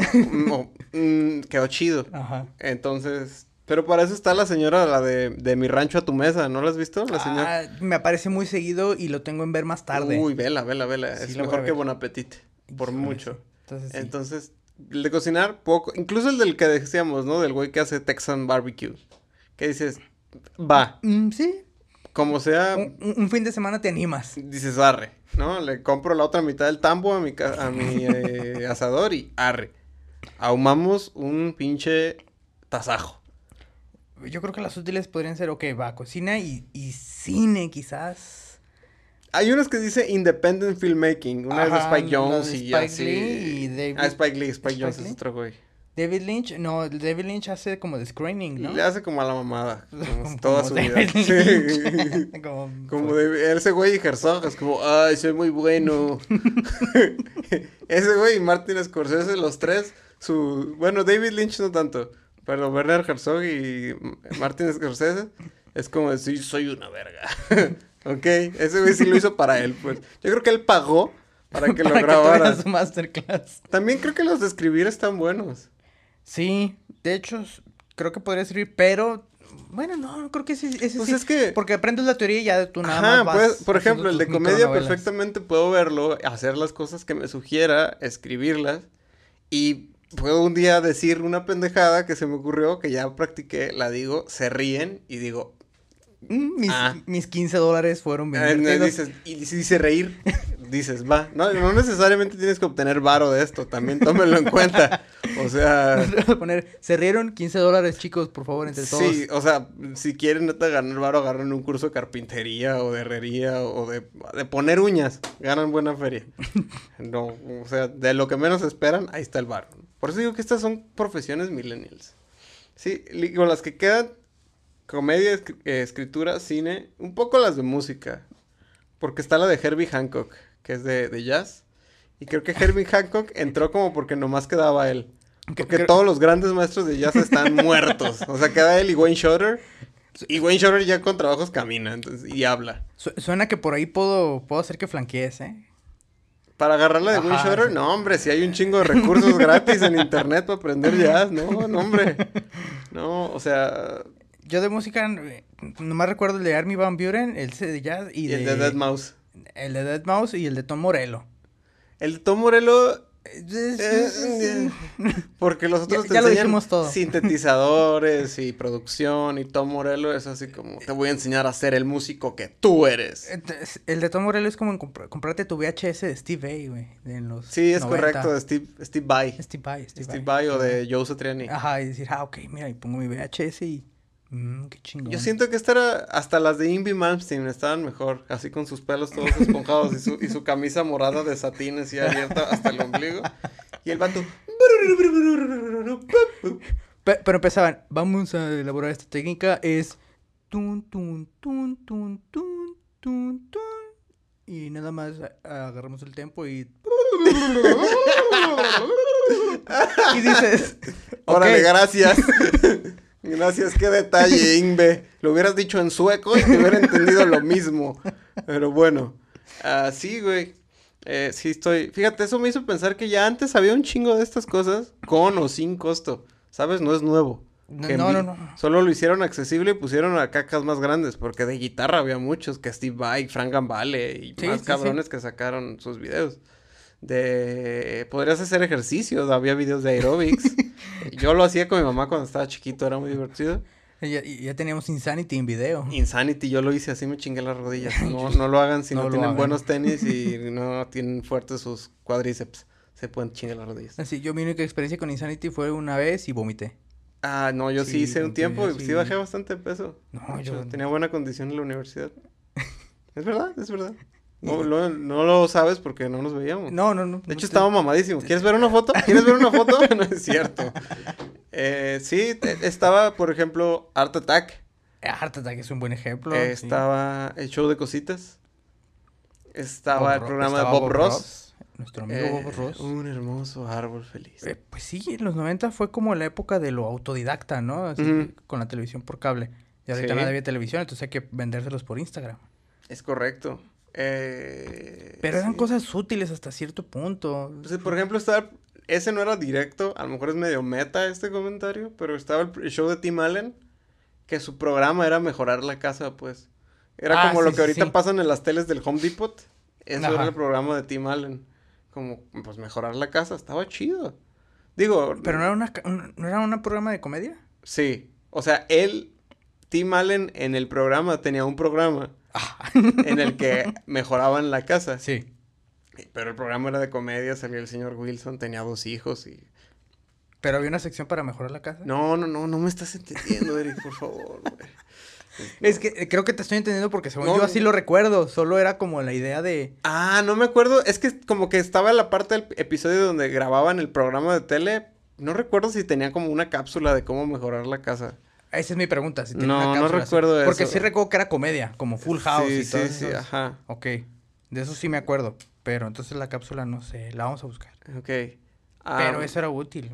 o "Mm, quedó chido. Ajá. Entonces, pero para eso está la señora, la de, de mi rancho a tu mesa, ¿no la has visto? La señora. Ah, me aparece muy seguido y lo tengo en ver más tarde. Uy, vela, vela, vela. Sí, es mejor que. Bon Appetit, por Híjole, mucho. Entonces, sí. Entonces, el de cocinar, poco. Incluso el del que decíamos, ¿no? Del güey que hace Texan Barbecue. Que dices, va. Mm, sí. Como sea, Un, fin de semana te animas. dices, arre. ¿No? Le compro la otra mitad del tambo a mi, a mi eh, asador y arre. Ahumamos un pinche tasajo. Yo creo que las útiles podrían ser, ok, va, cocina y, y cine quizás. Hay unas que dice Independent Filmmaking. Una es de Ajá, Spike Jones de y Spike así. Lee y David- Ah, Spike Lee. Spike, Spike Jones Lee. es otro güey. David Lynch, no, David Lynch hace como de screening, ¿no? Le hace como a la mamada. Como Como- toda como su David vida. Lynch. Sí. como, Como de ese güey y Herzog, es como, ay, soy muy bueno. ese güey y Martin Scorsese, los tres, su, bueno, David Lynch no tanto, pero Werner Herzog y Martin Scorsese es como decir, soy una verga. ok, ese güey sí lo hizo para él, pues. Yo creo que él pagó para que lo para que grabara. tuvieran su masterclass. También creo que los de escribir están buenos. Sí, de hecho, creo que podría servir, pero bueno, no, creo que ese, ese Pues sí. es que... Porque aprendes la teoría y ya tú nada Ajá, más vas pues, por ejemplo, el de comedia perfectamente puedo verlo, hacer las cosas que me sugiera, escribirlas y puedo un día decir una pendejada que se me ocurrió, que ya practiqué, la digo, se ríen y digo, Mm, mis, Ah. mis 15 dólares fueron bien invertidos. dices, y si dice reír, dices, va, no, no necesariamente tienes que obtener varo de esto, también tómenlo en cuenta, o sea... Poner, se rieron 15 dólares, chicos, por favor, entre todos. Sí, o sea, si quieren neta ganar varo, agarren un curso de carpintería o de herrería o de, de poner uñas, ganan buena feria. No, o sea, de lo que menos esperan, ahí está el varo. Por eso digo que estas son profesiones millennials. Sí, con las que quedan comedia, eh, escritura, cine, un poco las de música. Porque está la de Herbie Hancock, que es de, de jazz. Y creo que Herbie Hancock entró como porque nomás quedaba él. Que- Porque que- todos los grandes maestros de jazz están muertos. O sea, queda él y Wayne Shorter. Y Wayne Shorter ya con trabajos camina entonces, y habla. Su- suena que por ahí puedo, puedo hacer que flanquees, ¿eh? Para agarrarla de sí. no, hombre, si hay un chingo de recursos gratis en internet para aprender jazz. No, no, hombre. No, o sea, Yo de música, eh, nomás recuerdo el de Army Van Buren, el de jazz y, y de... el de Dead Mouse. El de Dead Mouse y el de Tom Morello. El de Tom Morello, porque los otros Ya- te ya enseñan todo. sintetizadores y producción y Tom Morello es así como te voy a enseñar a ser el músico que tú eres. Entonces, El de Tom Morello es como en comprarte tu VHS de Steve Vai, güey. de en los Sí, es 90. correcto, de Steve, Steve Vai. Steve Vai, Steve, Steve Vai. Vai o de Joe Satriani. Ajá, y decir, ah, ok, mira, y pongo mi VHS y... Mmm, qué chingón. Yo siento que esta era, hasta las de Invi Malmsteen estaban mejor, así con sus pelos todos esponjados y su, y su camisa morada de satín así abierta hasta el ombligo. Y el vato... Pe- pero empezaban, vamos a elaborar esta técnica, es... Tun, tun, tun, tun, tun, tun, tun. Y nada más agarramos el tempo y... y dices... Órale, gracias. gracias, qué detalle, Ingve. Lo hubieras dicho en sueco y te hubiera entendido lo mismo. Pero bueno, ah, sí, güey. Eh, sí estoy... Fíjate, eso me hizo pensar que ya antes había un chingo de estas cosas con o sin costo. ¿Sabes? No es nuevo. No, no, no, no. Solo lo hicieron accesible y pusieron a cacas más grandes, porque de guitarra había muchos, que Steve Vai, Frank Gambale y Sí, más sí, cabrones que sacaron sus videos. De... Podrías hacer ejercicios, había videos de aerobics. Yo lo hacía con mi mamá cuando estaba chiquito, era muy divertido. Ya, ya teníamos Insanity en video. Insanity, yo lo hice así, me chingué las rodillas. No, no lo hagan si no, tienen hagan. buenos tenis y no tienen fuertes sus cuádriceps. Se pueden chingar las rodillas. Así, yo mi única experiencia con Insanity fue una vez y vomité. Ah, no, yo sí, Sí, hice un tiempo y sí sí. bajé bastante peso. No, yo- tenía buena condición en la universidad. es verdad, es verdad. No, lo- no lo sabes porque no nos veíamos. No, no, no. De hecho, no estaba mamadísimo. ¿Quieres ver una foto? ¿Quieres ver una foto? no es cierto. Eh, sí, te- estaba, por ejemplo, Art Attack. te- Heart Attack es un buen ejemplo. Eh, sí. estaba el show de cositas. Estaba Bob el Ro- programa estaba de Bob, Ross. Nuestro amigo Eh, Bob Ross. Un hermoso árbol feliz. Eh, pues sí, en los 90 fue como la época de lo autodidacta, ¿no? Así. Con la televisión por cable. Y ahorita Sí. no había televisión, entonces hay que vendérselos por Instagram. Es correcto. Eh, Pero eran sí. cosas útiles hasta cierto punto. Pues, por ejemplo, estaba. Ese no era directo, a lo mejor es medio meta este comentario, pero estaba el, show de Tim Allen, que su programa era mejorar la casa, pues. Era Ah, como lo que ahorita sí. pasan en las teles del Home Depot. Eso Ajá. era el programa de Tim Allen. Como, pues mejorar la casa, estaba chido. Digo. Pero no era una, un- no era un programa de comedia. Sí. O sea, él, Tim Allen, en el programa tenía un programa. en el que mejoraban la casa. Sí. Pero el programa era de comedia, salía el señor Wilson, tenía dos hijos y... Pero había una sección para mejorar la casa. No, no, no, no me estás entendiendo, Eric, por favor, güey. Es que eh, creo que te estoy entendiendo porque según No, yo así lo recuerdo. Solo era como la idea de. Ah, no me acuerdo, es que como que estaba la parte del episodio donde grababan el programa de tele. No recuerdo si tenía como una cápsula de cómo mejorar la casa. Esa es mi pregunta. Si tenía No, una no así. recuerdo Porque eso. sí recuerdo que era comedia, como Full House sí, y todo sí, sí, ajá. Ok. De eso sí me acuerdo. Pero entonces la cápsula no sé. La vamos a buscar. Ok. Pero eso era útil.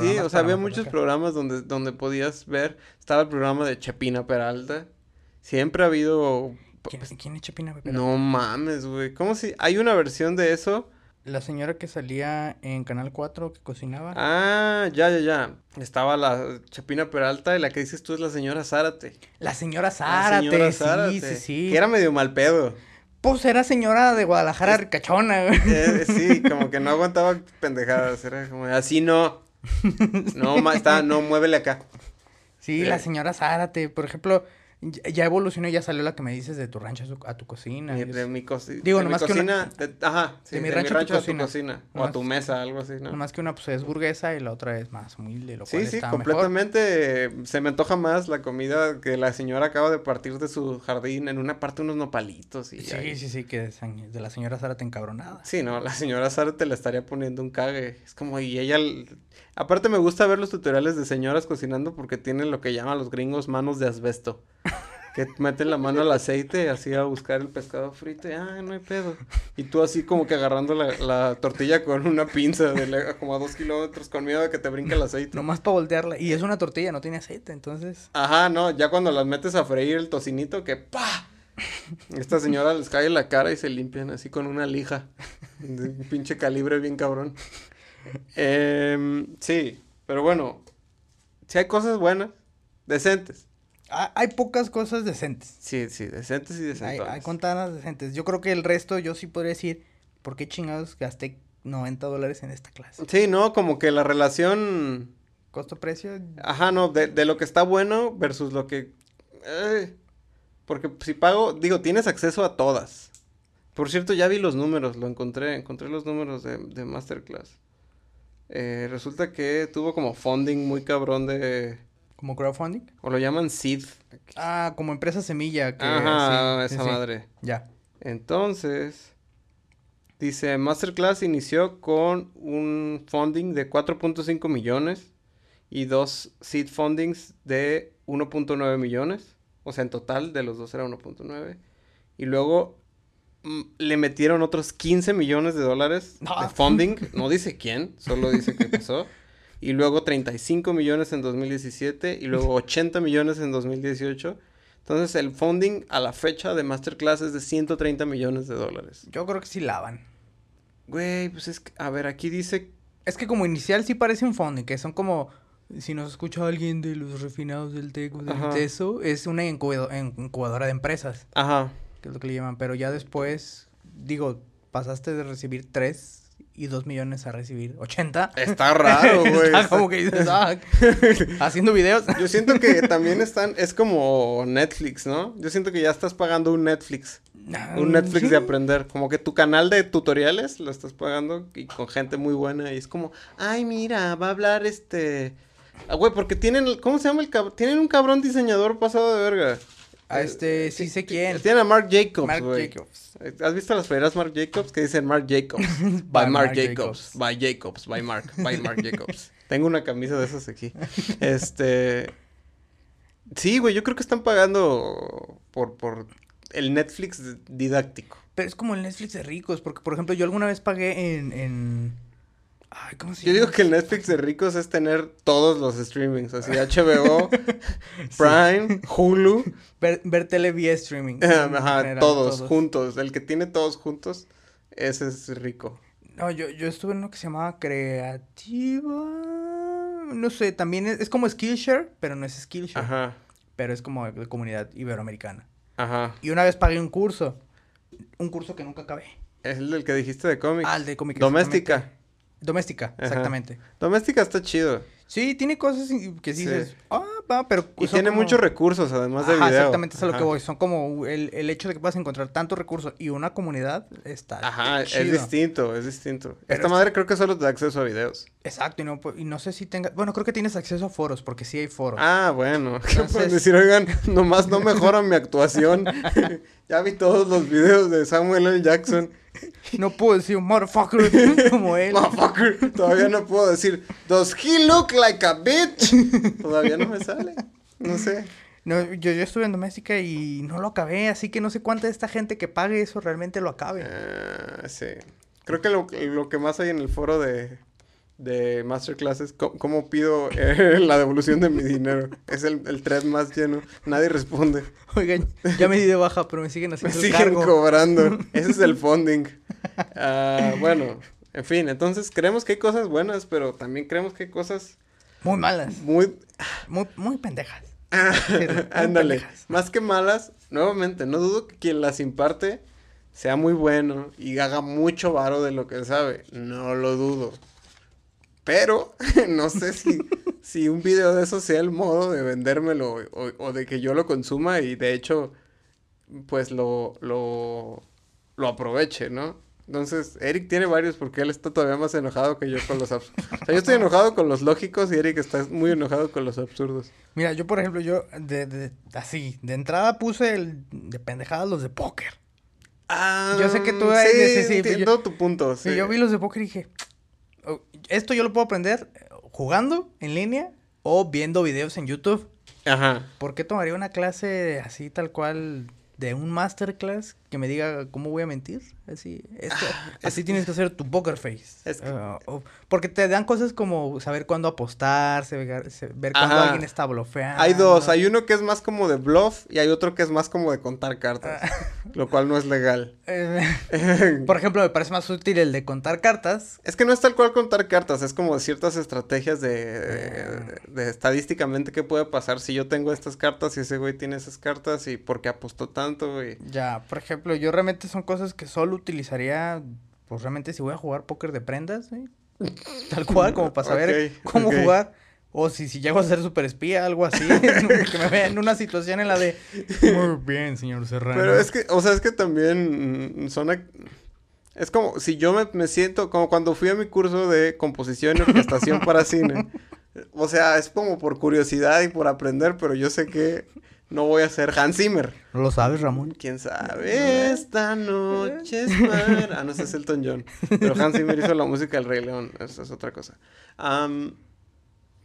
Sí, o sea, había muchos programas donde, donde podías ver. Estaba el programa de Chepina Peralta. Siempre ha habido. ¿Quién, quién es Chapina Pepera? No mames, güey. ¿Cómo si? Hay una versión de eso. La señora que salía en Canal 4 que cocinaba. Ah, ya, ya, ya. Estaba la Chapina Peralta y la que dices tú es la señora Zárate. La señora La Zárate. señora sí, Zárate, sí, sí. Que era medio mal pedo. Pues era señora de Guadalajara Es- ricachona. güey. Eh, sí, como que no aguantaba pendejadas. Era como, así no. No, está, no, muévele acá. Sí, Eh. la señora Zárate. Por ejemplo, ya evolucionó y ya salió la que me dices de tu rancho a, tu cocina. De, mi, coci- Digo, de mi nomás que una- cocina. de- ajá, sí, de mi de rancho a tu a cocina. tu cocina. O a Nomás- tu mesa, algo así, ¿no? Nomás que una pues es burguesa y la otra es más humilde, lo cual Sí, sí, mejor. completamente. Se me antoja más la comida que la señora acaba de partir de su jardín. En una parte unos nopalitos y Sí, ahí- sí, sí, que de, la señora Zárate encabronada. Sí, no, la señora Sara te le estaría poniendo un cague. Es como, y ella. Aparte, me gusta ver los tutoriales de señoras cocinando porque tienen lo que llaman los gringos manos de asbesto. que meten la mano al aceite así a buscar el pescado frito y, ah, no hay pedo. Y tú así como que agarrando la, la tortilla con una pinza de la- como a dos kilómetros con miedo de que te brinque el aceite. Nomás para voltearla. Y es una tortilla, no tiene aceite, entonces. Ajá, no, ya cuando las metes a freír el tocinito que ¡pa! Esta señora les cae en la cara y se limpian así con una lija. De un pinche calibre bien cabrón. Em, sí, pero bueno, si hay cosas buenas, decentes. ha- Hay pocas cosas decentes. Sí, sí, decentes y Hay, decentes. hay contadas decentes. Yo creo que el resto yo sí podría decir, ¿por qué chingados gasté 90 dólares en esta clase? Sí, no, como que la relación, Costo-precio, ajá, no, de, de lo que está bueno versus lo que... eh, porque si pago, digo, tienes acceso a todas. Por cierto, ya vi los números, lo encontré, encontré los números de, de Masterclass. Eh, resulta que tuvo como funding muy cabrón de... como crowdfunding. O lo llaman seed. Ah, como empresa semilla. Que, Ajá, sí, esa sí, sí. madre. Ya. Entonces, dice, Masterclass inició con un funding de 4.5 millones y dos seed fundings de 1.9 millones. O sea, en total de los dos era 1.9. Y luego le metieron otros 15 millones de dólares No. de funding. No dice quién, solo dice que pasó. Y luego 35 millones en 2017 y luego 80 millones en 2018. Entonces el funding a la fecha de Masterclass es de 130 millones de dólares. Yo creo que sí lavan. Güey, pues es que, a ver, aquí dice... Es que como inicial sí parece un funding, que son como, si nos escucha alguien de los refinados del TEC o del Ajá. TESO, es una incubadora de empresas, Ajá. Que es lo que le llaman. Pero ya después, digo, pasaste de recibir 3 y 2 millones a recibir 80. Está raro, güey. Está como que dices, ah, haciendo videos. Yo siento que también están... Es como Netflix, ¿no? Yo siento que ya estás pagando un Netflix. Un Netflix de aprender. Como que tu canal de tutoriales lo estás pagando y con gente muy buena. Y es como, ay, mira, va a hablar este. Ah, güey, porque tienen. ¿Cómo se llama el cabrón? Tienen un cabrón diseñador pasado de verga. A este, sí sé quién. Tienen a Mark Jacobs, güey. Jacobs. ¿Has visto las playeras Mark Jacobs que dicen Mark Jacobs? By, By Mark, Jacobs. Jacobs. By Jacobs. By Mark. By Mark Jacobs. Tengo una camisa de esas aquí. Este. Sí, güey, yo creo que están pagando por, por el Netflix didáctico. Pero es como el Netflix de ricos, porque por ejemplo yo alguna vez pagué en... en... Ay, ¿cómo se Yo digo que el Netflix de ricos es tener todos los streamings, así HBO, Prime, Hulu, Ver, ver tele vía streaming. ajá, general, todos, juntos. El que tiene todos juntos, ese es rico. No, yo, yo estuve en uno que se llamaba Creativa. No sé, también es, es como Skillshare, pero no es Skillshare. Ajá, Pero es como de comunidad iberoamericana. ajá. Y una vez pagué un curso. Un curso que nunca acabé. Es el del que dijiste de cómics. Ah, el de cómics. Doméstica. Doméstica, Ajá. exactamente. Doméstica está chido. Sí, tiene cosas que Sí. dices, ah, va, pero... Y tiene como- muchos recursos, además de Ajá, video. exactamente, es a lo que voy. Son como el, el hecho de que puedas encontrar tantos recursos y una comunidad está Ajá, es distinto, es distinto. Pero Esta es- madre creo que solo te da acceso a videos. Exacto, y no, y no sé si tenga... Bueno, creo que tienes acceso a foros, porque sí hay foros. Ah, bueno. ¿Qué Entonces- pueden decir? Oigan, nomás no mejoran mi actuación. ya vi todos los videos de Samuel L. Jackson. No puedo decir un motherfucker como él. Motherfucker. Todavía no puedo decir, ¿Does he look like a bitch? Todavía no me sale. No sé. No, yo, yo estuve en doméstica y no lo acabé, así que no sé cuánta de esta gente que pague eso realmente lo acabe. Ah, sí. Creo que lo, lo que más hay en el foro de, de Masterclass es co- cómo pido eh, la devolución de mi dinero. Es el, el thread más lleno. Nadie responde. Oigan, ya me di de baja, pero me siguen Me haciendo el siguen cargo. cobrando. Ese es el funding. Ah, bueno, en fin, entonces creemos que hay cosas buenas, pero también creemos que hay cosas Muy malas, muy... muy, muy pendejas. Ándale, pendejas. más que malas, nuevamente, no dudo que quien las imparte sea muy bueno y haga mucho varo de lo que sabe. No lo dudo. Pero no sé si, si un video de eso sea el modo de vendérmelo o, o de que yo lo consuma y de hecho, pues lo, lo, lo aproveche, ¿no? Entonces, Eric tiene varios porque él está todavía más enojado que yo con los absurdos. O sea, yo estoy enojado con los lógicos y Eric está muy enojado con los absurdos. Mira, yo por ejemplo, yo de, de- así, de entrada puse el de pendejadas los de póker. Ah, Yo sé que tú- sí, sí, sí, entiendo tu punto, sí. Y yo vi los de póker y dije, "Oh, esto yo lo puedo aprender eh, jugando en línea o viendo videos en YouTube. Ajá. ¿Por qué tomaría una clase así tal cual de un masterclass que me diga cómo voy a mentir? Así, esto, así tienes que hacer tu poker face. Es que- Ah, porque te dan cosas como saber cuándo apostar, se- ver cuándo Ajá. alguien está blofeando. Hay dos, hay uno que es más como de bluff y hay otro que es más como de contar cartas, lo cual no es legal. Eh, por ejemplo, me parece más útil el de contar cartas. Es que no es tal cual contar cartas, es como ciertas estrategias de, de, de estadísticamente qué puede pasar si yo tengo estas cartas y ese güey tiene esas cartas y por qué apostó tanto y... Ya, por ejemplo, yo realmente son cosas que solo utilizaría, pues realmente si voy a jugar póker de prendas, ¿eh? tal cual, como para saber cómo jugar. O si, si llego a ser super espía, algo así, que me vea en una situación en la de... Muy bien, señor Serrano. Pero es que, o sea, es que también son... Es como si yo me, me siento como cuando fui a mi curso de composición y orquestación para cine. O sea, es como por curiosidad y por aprender, pero yo sé que no voy a ser Hans Zimmer. ¿No lo sabes, Ramón? ¿Quién sabe? Esta noche es para... Ah, no, ese es Elton John. Pero Hans Zimmer hizo la música del Rey León. Eso es otra cosa.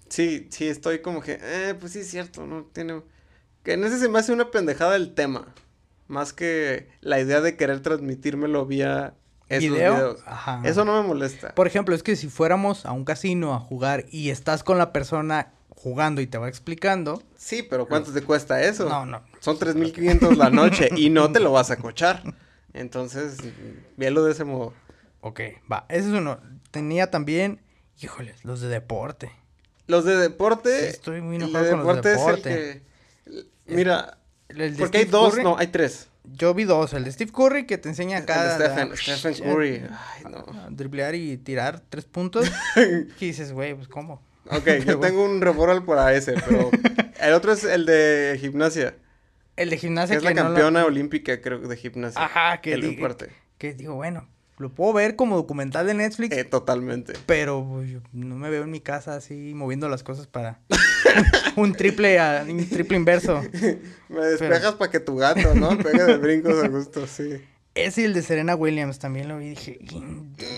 Sí, sí, estoy como que... Eh, pues sí, es cierto, ¿no? Tiene... Que en ese se me hace una pendejada el tema. Más que la idea de querer transmitírmelo vía esos ¿Video? videos. Ajá. Eso no me molesta. Por ejemplo, es que si fuéramos a un casino a jugar y estás con la persona jugando y te va explicando... Sí, pero ¿cuánto te cuesta eso? No, no. Son 3.500 la noche y no te lo vas a cochar. Entonces, véalo de ese modo. Ok, va, ese es uno. Tenía también, híjoles, los de deporte. Los de deporte. Sí, estoy muy el enojado con los de es el deporte. que- Mira, El de porque hay dos, Curry, no, hay tres. Yo vi dos, el de Steve Curry que te enseña El acá de Stephen, Curry. Ay, no. a driblear y tirar tres puntos. y dices, güey, pues cómo. Ok, yo tengo un referral para ese, pero el otro es el de gimnasia. El de Que gimnasia es la que no lo- campeona olímpica, creo, de gimnasia. Ajá, que, di- deporte. que digo, bueno, lo puedo ver como documental de Netflix, Eh, totalmente. pero pues, yo no me veo en mi casa así moviendo las cosas para un triple a- un triple inverso. Me despejas para que tu gato, ¿no? Pegue de brincos a gusto, sí. Ese y el de Serena Williams también lo vi. Dije,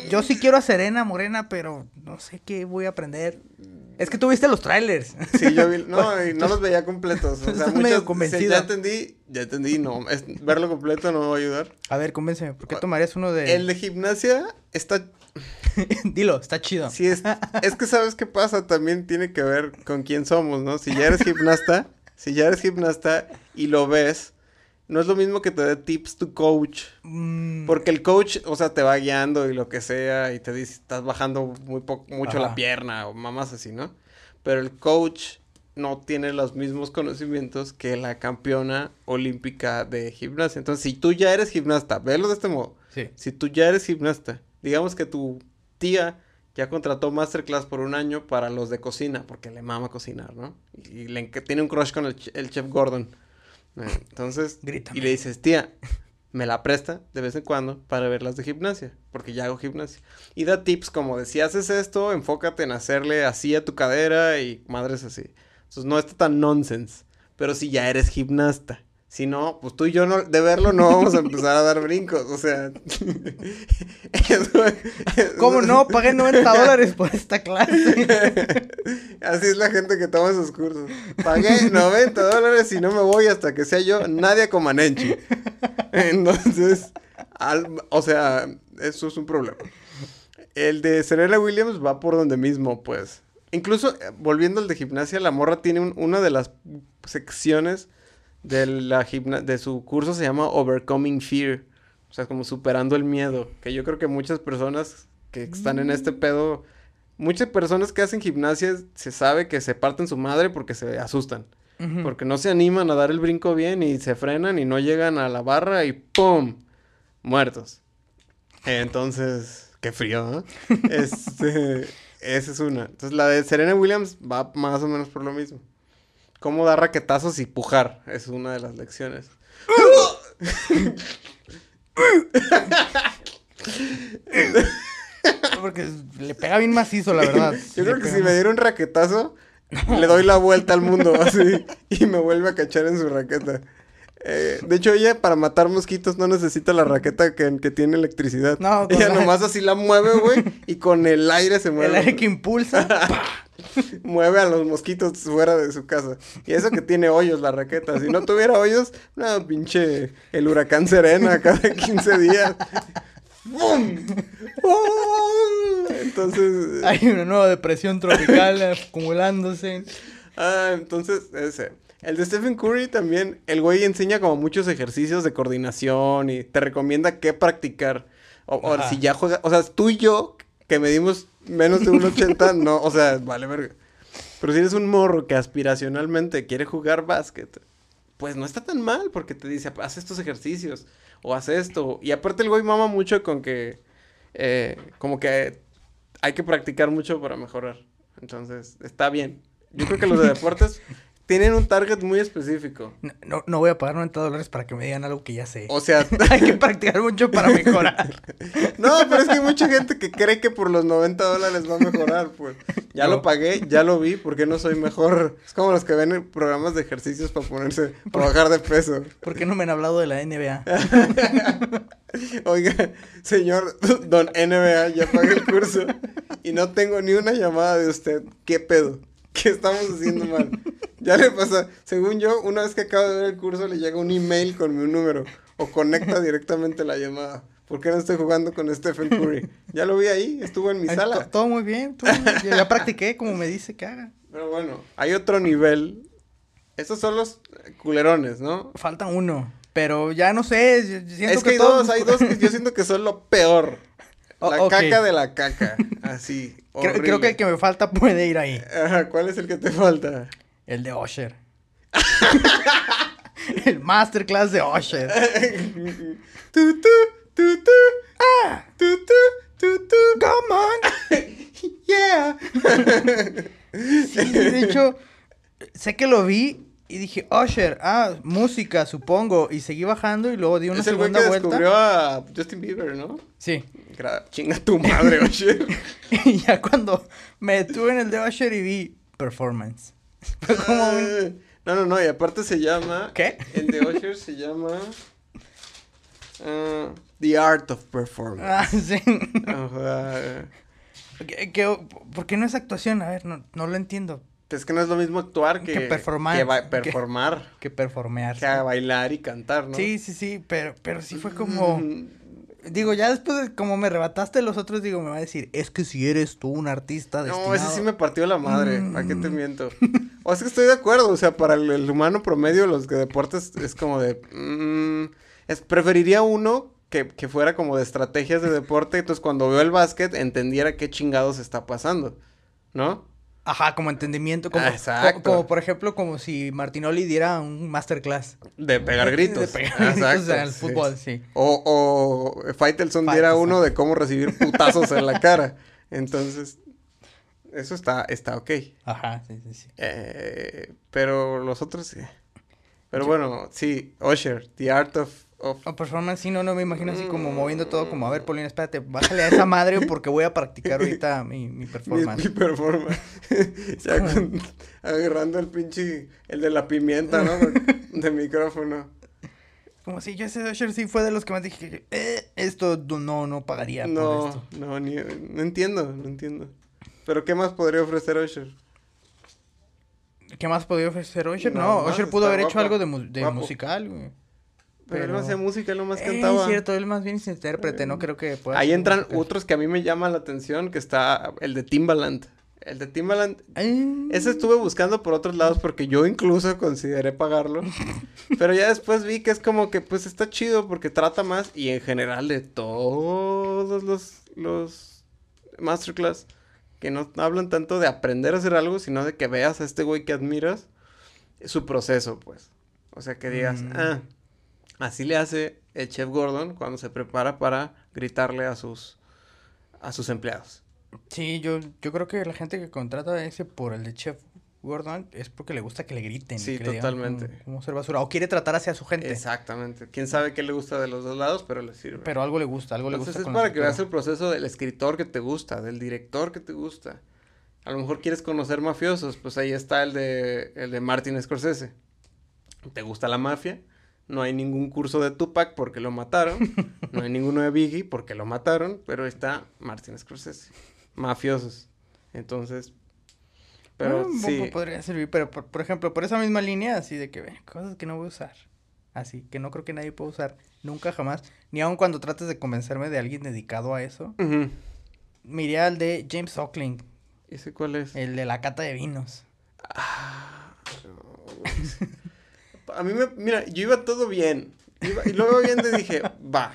yo sí quiero a Serena Morena, pero no sé qué voy a aprender. Es que tú viste los trailers. Sí, yo vi, no, y no los veía completos. O sea, muchos, convencido. ya entendí, ya entendí, no, es- verlo completo no me va a ayudar. A ver, convénceme, ¿por qué tomarías uno de...? El de gimnasia está, Dilo, está chido. sí, es, es que sabes qué pasa, también tiene que ver con quién somos, ¿no? Si ya eres gimnasta, si ya eres gimnasta y lo ves, no es lo mismo que te dé tips tu coach. Mm, Porque el coach, o sea, te va guiando y lo que sea, y te dice, estás bajando muy poco, mucho Ajá. la pierna o mamás así, ¿no? Pero el coach no tiene los mismos conocimientos que la campeona olímpica de gimnasia. Entonces, si tú ya eres gimnasta, velo de este modo. Sí. Si tú ya eres gimnasta, digamos que tu tía ya contrató Masterclass por un año para los de cocina, porque le mama cocinar, ¿no? Y, le tiene un crush con el chef Gordon. Entonces, Grítame. y le dices, tía, me la presta de vez en cuando para ver las de gimnasia, porque ya hago gimnasia. Y da tips como de si haces esto, enfócate en hacerle así a tu cadera y madres así. Entonces no está tan nonsense. Pero si ya eres gimnasta. Si no, pues tú y yo no, de verlo no vamos a empezar a dar brincos. O sea. eso- ¿Cómo no? Pagué 90 dólares por esta clase. Así es la gente que toma esos cursos. Pagué 90 dólares y no me voy hasta que sea yo Nadia Comanenchi. Entonces, al- o sea, eso es un problema. El de Serena Williams va por donde mismo, pues. Incluso, eh, volviendo al de gimnasia, la morra tiene un- una de las secciones de, la gimna- de su curso se llama Overcoming Fear. O sea, como superando el miedo. Que yo creo que muchas personas que están en este pedo, muchas personas que hacen gimnasia se sabe que se parten su madre porque se asustan. Porque no se animan a dar el brinco bien y se frenan y no llegan a la barra y ¡pum! Muertos. Entonces, qué frío, ¿no? este, esa es una. Entonces, la de Serena Williams va más o menos por lo mismo. Cómo dar raquetazos y pujar. Es una de las lecciones. Porque le pega bien macizo, la verdad. Yo creo que si me diera un raquetazo, le doy la vuelta al mundo así y me vuelve a cachar en su raqueta. Eh, de hecho, ella para matar mosquitos no necesita la raqueta que, que tiene electricidad. No, ella la- nomás así la mueve, güey, y con el aire se mueve. El aire que impulsa. mueve a los mosquitos fuera de su casa. Y eso que tiene hoyos la raqueta. Si no tuviera hoyos, no, pinche el huracán Serena cada 15 días. ¡Bum! ¡Oh! Entonces. Hay una nueva depresión tropical acumulándose. Ah, entonces, ese. El de Stephen Curry también, el güey enseña como muchos ejercicios de coordinación y te recomienda qué practicar. O, si ya juega, o sea, tú y yo, que medimos menos de un 80, no, o sea, vale verga. Pero si eres un morro que aspiracionalmente quiere jugar básquet, pues no está tan mal porque te dice, haz estos ejercicios o haz esto. Y aparte el güey mama mucho con que, eh, como que hay que practicar mucho para mejorar. Entonces, está bien. Yo creo que los de deportes tienen un target muy específico. No, no, no voy a pagar 90 dólares para que me digan algo que ya sé. O sea, Hay que practicar mucho para mejorar. no, pero es que hay mucha gente que cree que por los 90 dólares va a mejorar, pues. Ya No. lo pagué, ya lo vi, ¿por qué no soy mejor? Es como los que ven en programas de ejercicios para ponerse, para bajar de peso. ¿Por qué no me han hablado de la NBA? Oiga, señor Don NBA, ya pagué el curso y no tengo ni una llamada de usted. ¿Qué pedo? ¿Qué estamos haciendo mal? Ya le pasa, según yo, una vez que acabo de ver el curso le llega un email con mi número o conecta directamente la llamada. ¿Por qué no estoy jugando con Stephen Curry? Ya lo vi ahí, estuvo en mi Ay, sala. to- Todo muy bien. todo muy bien. Ya, ya practiqué como me dice que haga. Pero bueno, hay otro nivel. Estos son los culerones, ¿no? Falta uno. Pero ya no sé. siento es que, hay todos- dos, hay dos que yo siento que son lo peor. Oh, La caca de la caca. Así. Creo, creo que el que me falta puede ir ahí. Ajá, ¿cuál es el que te falta? El de Usher. el masterclass de Usher. tu, tu, tu, tu. Ah. Tu, tu, tu, tu. Come on. Yeah. Sí, de hecho, sé que lo vi y dije, Usher, ah, música, supongo. Y seguí bajando y luego di una es el güey segunda que vuelta. descubrió a Justin Bieber, ¿no? Sí. Chinga tu madre, Usher. Y ya cuando me detuve en el de Usher y vi performance. Fue como un... No, no, no, y aparte se llama. ¿Qué? El de Usher se llama. ah, The Art of Performance. Ah, sí. Ajá. ¿Qué- qué- por qué no es actuación? A ver, no, no lo entiendo. Es que no es lo mismo actuar que, Que performar. que performar. Que performear. Que bailar y cantar, ¿no? Sí, sí, sí, pero, pero sí fue como... Mm, Digo, ya después de como me rebataste los otros, digo, me va a decir, es que si eres tú un artista destinado... No, ese sí me partió la madre. ¿Para qué te Mm. miento? O es que estoy de acuerdo. O sea, para el, el humano promedio, los de deportes es como de. mm, es, preferiría uno que, que fuera como de estrategias de deporte. Entonces, cuando veo el básquet, entendiera qué chingados está pasando. ¿No? Ajá, como entendimiento, como, Ah, exacto. co- como, por ejemplo, como si Martinoli diera un masterclass. De pegar gritos. De pegar gritos Exacto, al sí. fútbol, sí. O, o Faitelson diera uno de cómo recibir putazos en la cara. Entonces, eso está, está ok. Ajá, sí, sí, sí. Eh, pero los otros sí. Pero bueno, sí, Usher, The Art of... O performance, sí, no, no me imagino así como moviendo todo, como, a ver, Paulina, espérate, bájale a esa madre porque voy a practicar ahorita mi, mi performance. mi performance. ya con- agarrando el pinche, el de la pimienta, ¿no? De micrófono. Como si yo ese Usher sí fue de los que más dije, eh, esto no, no pagaría por No, esto. no, ni, no entiendo, no entiendo. Pero ¿qué más podría ofrecer Usher? ¿Qué más podía ofrecer Usher? No, No, Usher pudo haber hecho algo de, mu- de musical, güey. Pero, él no hacía música, él nomás Eh, cantaba. Es cierto, él más bien es intérprete, no creo que pueda Ahí entran otros que a mí me llaman la atención, que está el de Timbaland. El de Timbaland, Eh, ese estuve buscando por otros lados porque yo incluso consideré pagarlo. pero ya después vi que es como que pues está chido porque trata más y en general de todos los, los masterclass que no hablan tanto de aprender a hacer algo, sino de que veas a este güey que admiras su proceso, pues. O sea, que digas, Mm. ah, así le hace el chef Gordon cuando se prepara para gritarle a sus a sus empleados. Sí, yo, yo creo que la gente que contrata ese por el de Chef Gordon es porque le gusta que le griten. Sí, que totalmente. Cómo ser basura. O quiere tratar hacia su gente. Exactamente. Quién sabe qué le gusta de los dos lados, pero le sirve. Pero algo le gusta, algo le Entonces gusta. es con la para que veas el proceso del escritor que te gusta, del director que te gusta. A lo mejor quieres conocer mafiosos, pues ahí está el de el de Martin Scorsese. ¿Te gusta la mafia? No hay ningún curso de Tupac porque lo mataron. no hay ninguno de Biggie porque lo mataron, pero está Martin Scorsese. Mafiosos. Entonces, Pero Ah, sí. podría servir, pero por, por ejemplo, por esa misma línea, así de que ve, cosas que no voy a usar. Así, que no creo que nadie pueda usar nunca jamás. Ni aun cuando trates de convencerme de alguien dedicado a eso. Ujú. Me iría al de James Ockling, ¿Ese cuál es? el de la cata de vinos. A mí me, mira, yo iba todo bien. Iba- y luego viendo y dije, va.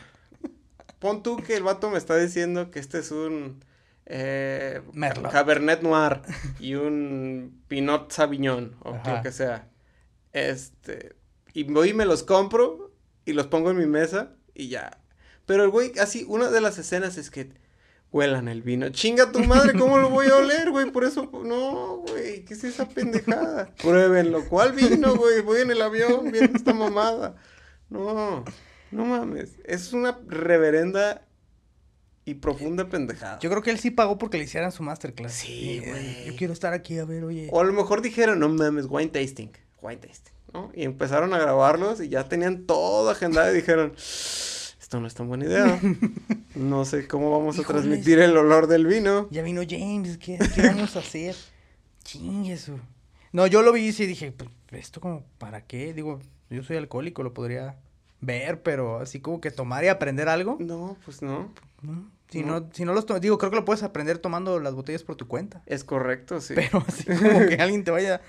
Pon tú que el vato me está diciendo que este es un eh, Merlot. Cabernet Noir y un Pinot Sauvignon o Ajá. lo que sea. Este, y voy y me los compro y los pongo en mi mesa y ya. Pero el güey, así, una de las escenas es que huelan el vino. Chinga tu madre, ¿cómo lo voy a oler, güey? Por eso, no, güey, ¿qué es esa pendejada? Pruébenlo. ¿Cuál vino, güey? Voy en el avión viendo esta mamada. No, no mames. Es una reverenda y profunda pendejada. Yo creo que él sí pagó porque le hicieran su masterclass. Sí, güey. Yo quiero estar aquí, a ver, oye. O a lo mejor dijeron, no mames, wine tasting, wine tasting, ¿no? Y empezaron a grabarlos y ya tenían todo agendado y dijeron, esto no es tan buena idea. No sé cómo vamos a Híjoles. transmitir el olor del vino. Ya vino James, ¿qué, qué vamos a hacer? Chingue su. No, yo lo vi y sí dije, pues, ¿esto como para qué? Digo, yo soy alcohólico, lo podría ver, pero así como que tomar y aprender algo. No, pues no. ¿no? Si No. no, si no los to- digo, creo que lo puedes aprender tomando las botellas por tu cuenta. Es correcto, sí. Pero así como que alguien te vaya.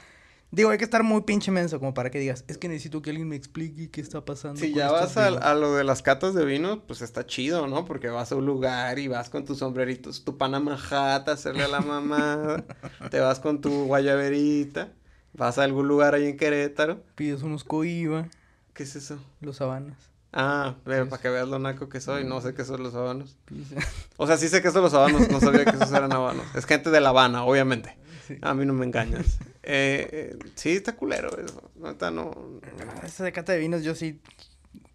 Digo, hay que estar muy pinche menso como para que digas, es que necesito que alguien me explique qué está pasando. Si con ya vas a, vinos". a lo de las catas de vino, pues está chido, ¿no? Porque vas a un lugar y vas con tus sombreritos, tu Panama Hat a hacerle a la mamá, te vas con tu guayaberita, vas a algún lugar ahí en Querétaro. Pides unos coiba, ¿Qué es eso? los sabanas. Ah, pero para que veas lo naco que soy, no sé qué son los habanos. O sea, sí sé que son los habanos, no sabía que esos eran habanos. Es gente de La Habana, obviamente. A mí no me engañas. Eh, eh, sí, está culero eso. No. Ah, Esa de cata de vinos, yo sí.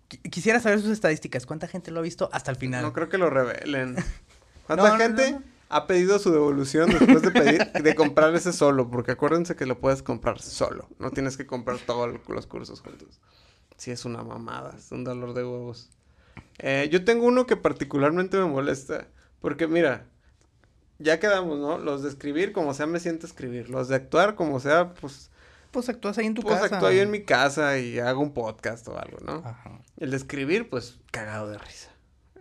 qui- Quisiera saber sus estadísticas. ¿Cuánta gente lo ha visto hasta el final? No creo que lo revelen. ¿Cuánta No, no, gente no, no. ha pedido su devolución después de pedir, de comprar ese solo? Porque acuérdense que lo puedes comprar solo. No tienes que comprar todos los cursos juntos. Sí, es una mamada, es un dolor de huevos. Eh, yo tengo uno que particularmente me molesta. Porque mira, ya quedamos, ¿no? Los de escribir, como sea, me siento a escribir. Los de actuar, como sea, pues, Pues actúas ahí en tu pues casa. actúo yo en mi casa y hago un podcast o algo, ¿no? Ajá. El de escribir, pues, cagado de risa.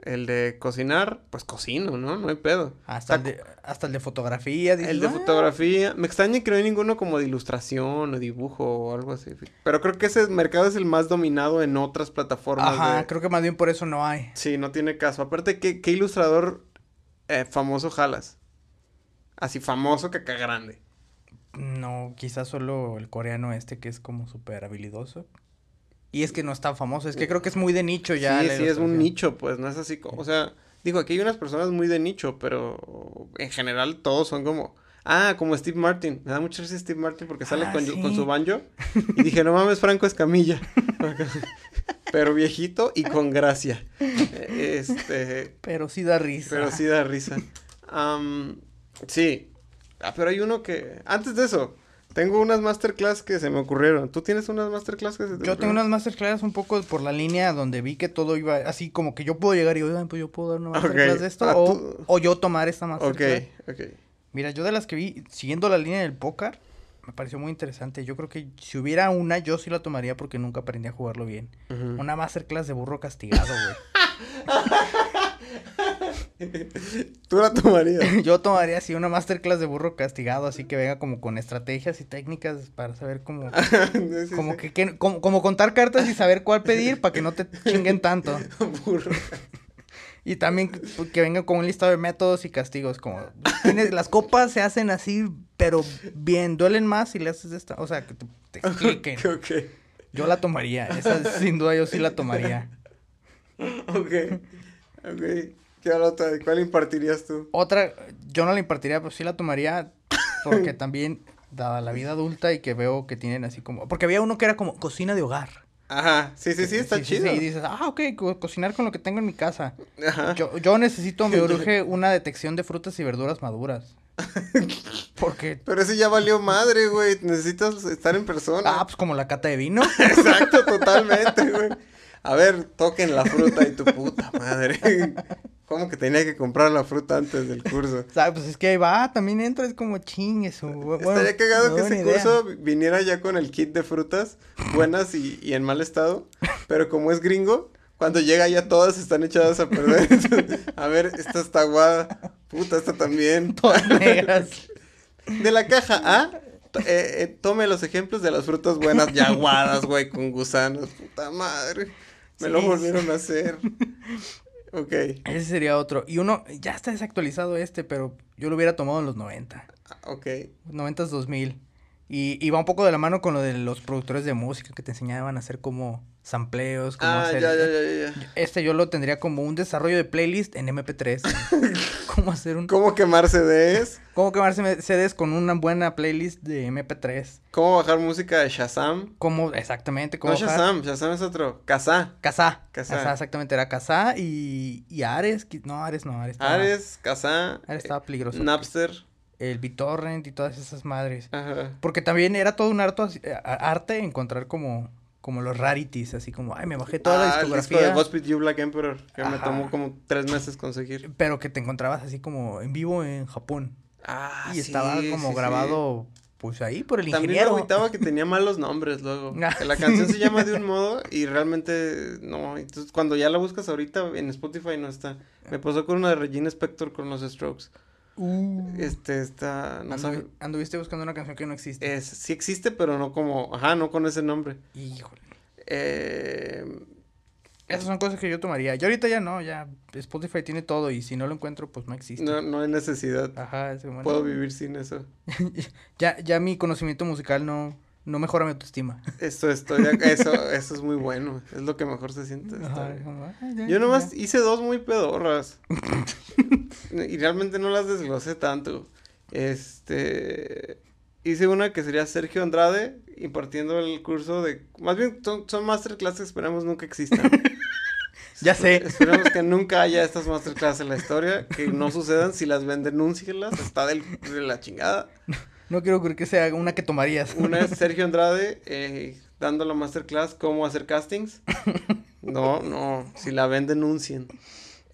El de cocinar, pues cocino, ¿no? No hay pedo. Hasta, el de, hasta el de fotografía. dices, el de "Ah". fotografía. Me extraña que no hay ninguno como de ilustración o dibujo o algo así. Pero creo que ese mercado es el más dominado en otras plataformas. Ajá, de- creo que más bien por eso no hay. Sí, no tiene caso. Aparte, ¿qué, qué ilustrador eh, famoso jalas? Así famoso que acá grande. No, quizás solo el coreano este que es como súper habilidoso. Y es que no es tan famoso, es que creo que es muy de nicho ya. sí, sí, es un nicho, pues, no es así como, o sea, digo, aquí hay unas personas muy de nicho, pero en general todos son como, ah, como Steve Martin, me da mucha risa Steve Martin porque sale Ah, con, sí. con su banjo, y dije, no mames, Franco Escamilla, pero viejito y con gracia, este, Pero sí da risa. pero sí da risa, sí, ah, pero hay uno que, antes de eso, tengo unas masterclass que se me ocurrieron, ¿tú tienes unas masterclass que se te Yo tengo unas masterclass un poco por la línea donde vi que todo iba así como que yo puedo llegar y oigan, pues yo puedo dar una masterclass Ok. de esto Ah, o, tú- o yo tomar esta Ok, masterclass. ok. Mira, yo de las que vi siguiendo la línea del póker me pareció muy interesante. Yo creo que si hubiera una yo sí la tomaría porque nunca aprendí a jugarlo bien. Una masterclass de burro castigado, Tú la tomarías. yo tomaría así una masterclass de burro castigado, así que venga como con estrategias y técnicas para saber cómo Sí, sí, como sí. que, que- como, como contar cartas y saber cuál pedir para que no te chinguen tanto. Burro. Y también que, venga con un listado de métodos y castigos, como tienes- las copas se hacen así, pero bien, duelen más si le haces esta, o sea, que te, te expliquen. Yo la tomaría, esa sin duda yo sí la tomaría. ok. Ok. ¿Qué otra? ¿Cuál impartirías tú? Otra, yo no la impartiría, pero sí la tomaría porque también, dada la vida adulta y que veo que tienen así como, porque había uno que era como cocina de hogar. Ajá. Sí, sí, sí, está chido. y dices, ah, ok, co- cocinar con lo que tengo en mi casa. Ajá. Yo, yo necesito, me urge una detección de frutas y verduras maduras. Porque, Pero ese ya valió madre, güey. Necesitas estar en persona. ah, pues como la cata de vino. Exacto, totalmente, güey. A ver, toquen la fruta y tu puta madre. ¿Cómo que tenía que comprar la fruta antes del curso? O sea, pues es que ahí va, también entra, es como chingue su... Bueno, Estaría cagado que ese idea. curso viniera ya con el kit de frutas buenas y, y en mal estado, pero como es gringo, cuando llega ya todas están echadas a perder. Entonces, a ver, esta está aguada, puta, esta también. Todas negras. De la caja A, eh, eh, tome los ejemplos de las frutas buenas ya aguadas, güey, con gusanos, puta madre. Me lo Sí, volvieron a hacer. Ok, Ese sería otro. Y uno, ya está desactualizado este, pero yo lo hubiera tomado en los 90. ah, ok. 90s 2000. Y, y va un poco de la mano con lo de los productores de música que te enseñaban a hacer como sampleos, como Ah, hacer... ya, ya, ya. Este yo lo tendría como un desarrollo de playlist en MP3. cómo hacer un... ¿Cómo quemar CDs? Cómo quemarse me- CDs con una buena playlist de MP3. ¿Cómo bajar música de Shazam? Cómo, exactamente, cómo No Shazam, Shazam es otro. Kazaa. Kazaa. Kazaa, exactamente, era Kazaa y, y Ares. No, Ares no, Ares estaba, Ares, Kazaa, Ares estaba peligroso. Napster. El BitTorrent y todas esas madres. Ajá. Porque también era todo un arte, arte encontrar como, como los rarities, así como, ay, me bajé toda la Ah, el disco discografía. de Godspeed You Black Emperor, que me Ajá. tomó como tres meses conseguir. Pero que te encontrabas así como en vivo en Japón. Ah, y estaba sí, como sí, sí. grabado, pues ahí por el También me ingeniero. agüitaba que tenía malos nombres luego. Ah. La canción se llama de un modo y realmente no. Entonces, cuando ya la buscas ahorita en Spotify no está. Me pasó con una de Regina Spector con los Strokes. Uh, Este está. No andu- sabe. anduviste buscando una canción que no existe. Es, sí existe, pero no como. Ajá, no con ese nombre. Híjole. Eh, Esas son cosas que yo tomaría. Yo ahorita ya no, ya Spotify tiene todo y si no lo encuentro, pues no existe. no, no hay necesidad. Ajá, es como, Puedo vivir sin eso. ya, ya mi conocimiento musical no, no mejora mi autoestima. Esto estoy, eso, eso es muy bueno. Es lo que mejor se siente. Yo nomás hice dos muy pedorras. y realmente no las desglosé tanto. Este. Hice una que sería Sergio Andrade impartiendo el curso de. Más bien son, son masterclass que esperamos nunca existan. Ya sé. Esperamos que nunca haya estas masterclass en la historia. Que no sucedan. Si las ven, denúncielas. Está del, de la chingada. No quiero creer que sea una que tomarías. Una es Sergio Andrade eh, dando la masterclass cómo hacer castings. No, no, si la ven denuncien.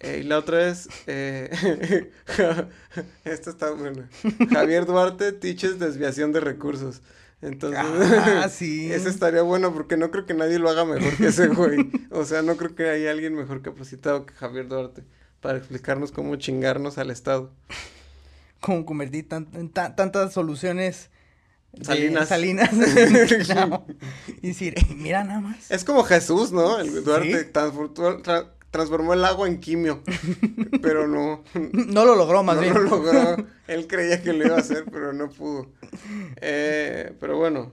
Eh, y la otra es, eh, esta está buena. Javier Duarte teaches desviación de recursos. Entonces, Ah, sí. ese estaría bueno porque no creo que nadie lo haga mejor que ese güey. O sea, no creo que haya alguien mejor capacitado que Javier Duarte para explicarnos cómo chingarnos al Estado. Como convertir tan- tantas soluciones. Salinas. Salinas. No. Y decir, "Ey, mira nada más. Es como Jesús, ¿no? El Duarte Sí. transformó, tra- transformó el agua en quimio. Pero no, No lo logró, más no bien. lo logró. Él creía que lo iba a hacer, pero no pudo. Eh, pero bueno,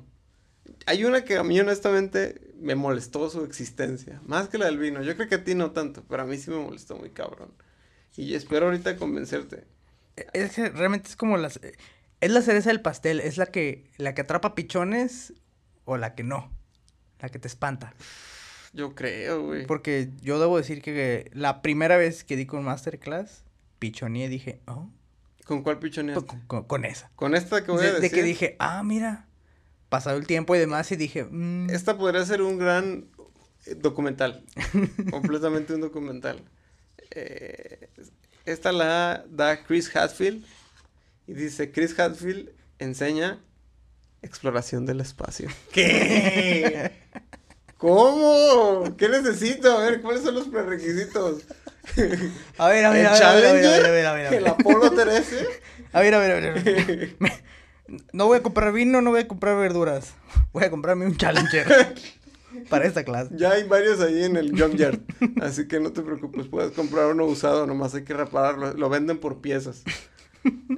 hay una que a mí honestamente me molestó su existencia. Más que la del vino. Yo creo que a ti no tanto, pero a mí sí me molestó muy cabrón. Y espero ahorita convencerte. Es que realmente es como las. Es la cereza del pastel. Es la que, la que atrapa pichones o la que no. La que te espanta. Yo creo, güey. Porque yo debo decir que la primera vez que di con Masterclass, pichoneé y dije, oh, ¿Con cuál pichoneaste? con, con- con esa. Con esta que voy a De, decir. de que dije, ah, mira, pasado el tiempo y demás, y dije, mm, Esta podría ser un gran eh, documental. completamente un documental. Eh, esta la da Chris Hadfield. Y dice, Chris Hadfield enseña exploración del espacio. ¿Qué? ¿Cómo? ¿Qué necesito? A ver, ¿cuáles son los prerequisitos? a ver, a ver, ¿El a ver, a ver, a ver, a ver, a ver, a ver. ¿El Apolo 13? A ver, a ver, a ver, a ver. Me- No voy a comprar vino, no voy a comprar verduras. Voy a comprarme un Challenger para esta clase. Ya hay varios ahí en el Junkyard. Así que no te preocupes, puedes comprar uno usado, nomás hay que repararlo. Lo venden por piezas.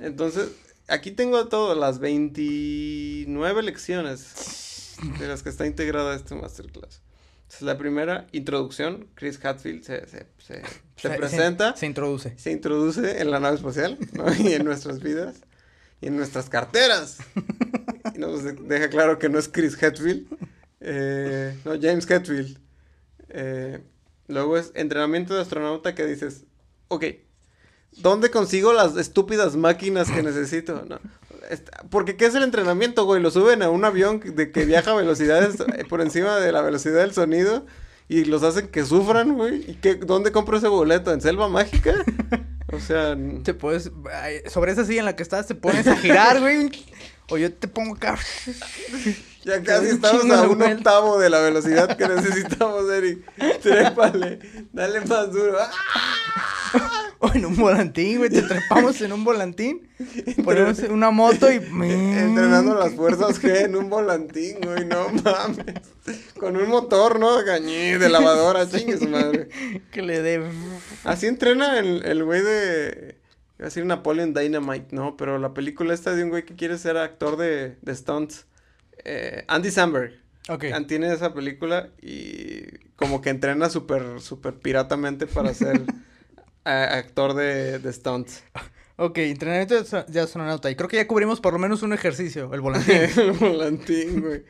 Entonces, aquí tengo todo, las 29 lecciones de las que está integrada este masterclass. Entonces, la primera, introducción. Chris Hatfield se, se, se, se Se- presenta, Se, introduce. se introduce en la nave espacial ¿no? y en nuestras vidas y en nuestras carteras. Y nos de- deja claro que no es Chris Hetfield, eh, no, James Hetfield. Eh, luego es entrenamiento de astronauta que dices, ok, ¿dónde consigo las estúpidas máquinas que necesito? No, porque ¿qué es el entrenamiento, güey? Lo suben a un avión de que viaja a velocidades eh, por encima de la velocidad del sonido y los hacen que sufran, güey. ¿Y qué, dónde compro ese boleto? ¿En Selva Mágica? O sea, Te puedes, sobre esa silla en la que estás, te pones a girar, güey. O yo te pongo acá. ya casi estamos a un vuelta. octavo de la velocidad que necesitamos, Eric. Trépale, dale más duro. O en un volantín, güey. Te trepamos en un volantín. Ponemos una moto y. Entrenando las fuerzas G en un volantín, güey, no mames. Con un motor, ¿no? Gañí, de lavadora, chingue su madre. Que le dé. Así entrena el el güey de. Iba a decir Napoleon Dynamite, no, pero la película esta de un güey que quiere ser actor de, de stunts. Eh, Andy Samberg. Ok. Tiene esa película y como que entrena súper, súper piratamente para ser a- actor de, de stunts. Ok, entrenamiento de ast- de astronauta. Y creo que ya cubrimos por lo menos un ejercicio, el volantín. el volantín, güey.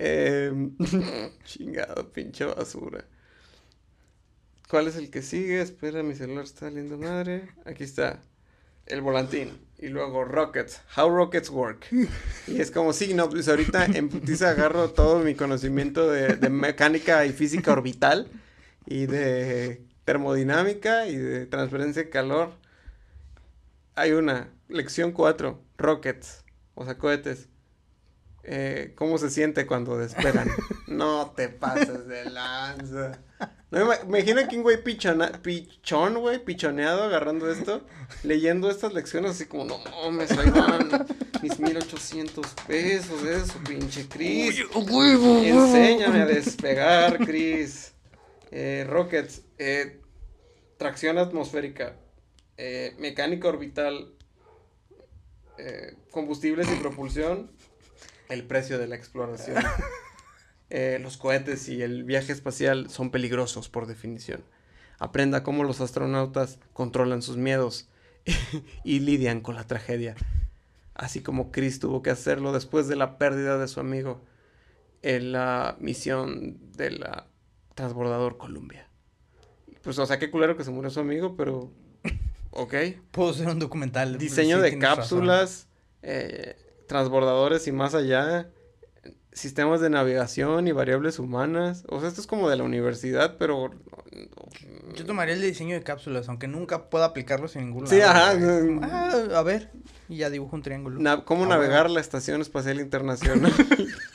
Eh, chingado, pinche basura. ¿Cuál es el que sigue? Espera, mi celular está saliendo madre. Aquí está. El volantín. Y luego Rockets. How Rockets Work. Y es como, sí, no, pues ahorita en putiza agarro todo mi conocimiento de, mecánica y física orbital. Y de termodinámica y de transferencia de calor. Hay una. Lección 4. Rockets. O sea, cohetes. Eh, ¿Cómo se siente cuando despegan? no te pases de lanza. No, ima- imagina que un güey pichona- pichón, güey, pichoneado agarrando esto, leyendo estas lecciones así como, no mames, ahí van mis 1800 pesos eso, pinche Chris. Enséñame a despegar, Chris. Eh, rockets, eh, tracción atmosférica, eh, mecánica orbital, eh, combustibles y propulsión, el precio de la exploración. Eh, los cohetes y el viaje espacial son peligrosos por definición. Aprenda cómo los astronautas controlan sus miedos y lidian con la tragedia. Así como Chris tuvo que hacerlo después de la pérdida de su amigo en la misión de la transbordador Columbia. Pues, o sea, qué culero que se murió su amigo, pero. Ok. Puedo hacer un documental. Diseño sí, de cápsulas, eh, transbordadores y más allá, sistemas de navegación y variables humanas. O sea, esto es como de la universidad, pero... Yo tomaría el de diseño de cápsulas, aunque nunca pueda aplicarlos en ningún lado. Sí, ajá, no. Ah, a ver. Y ya dibujo un triángulo. Na- ¿Cómo Ah, navegar la Estación Espacial Internacional?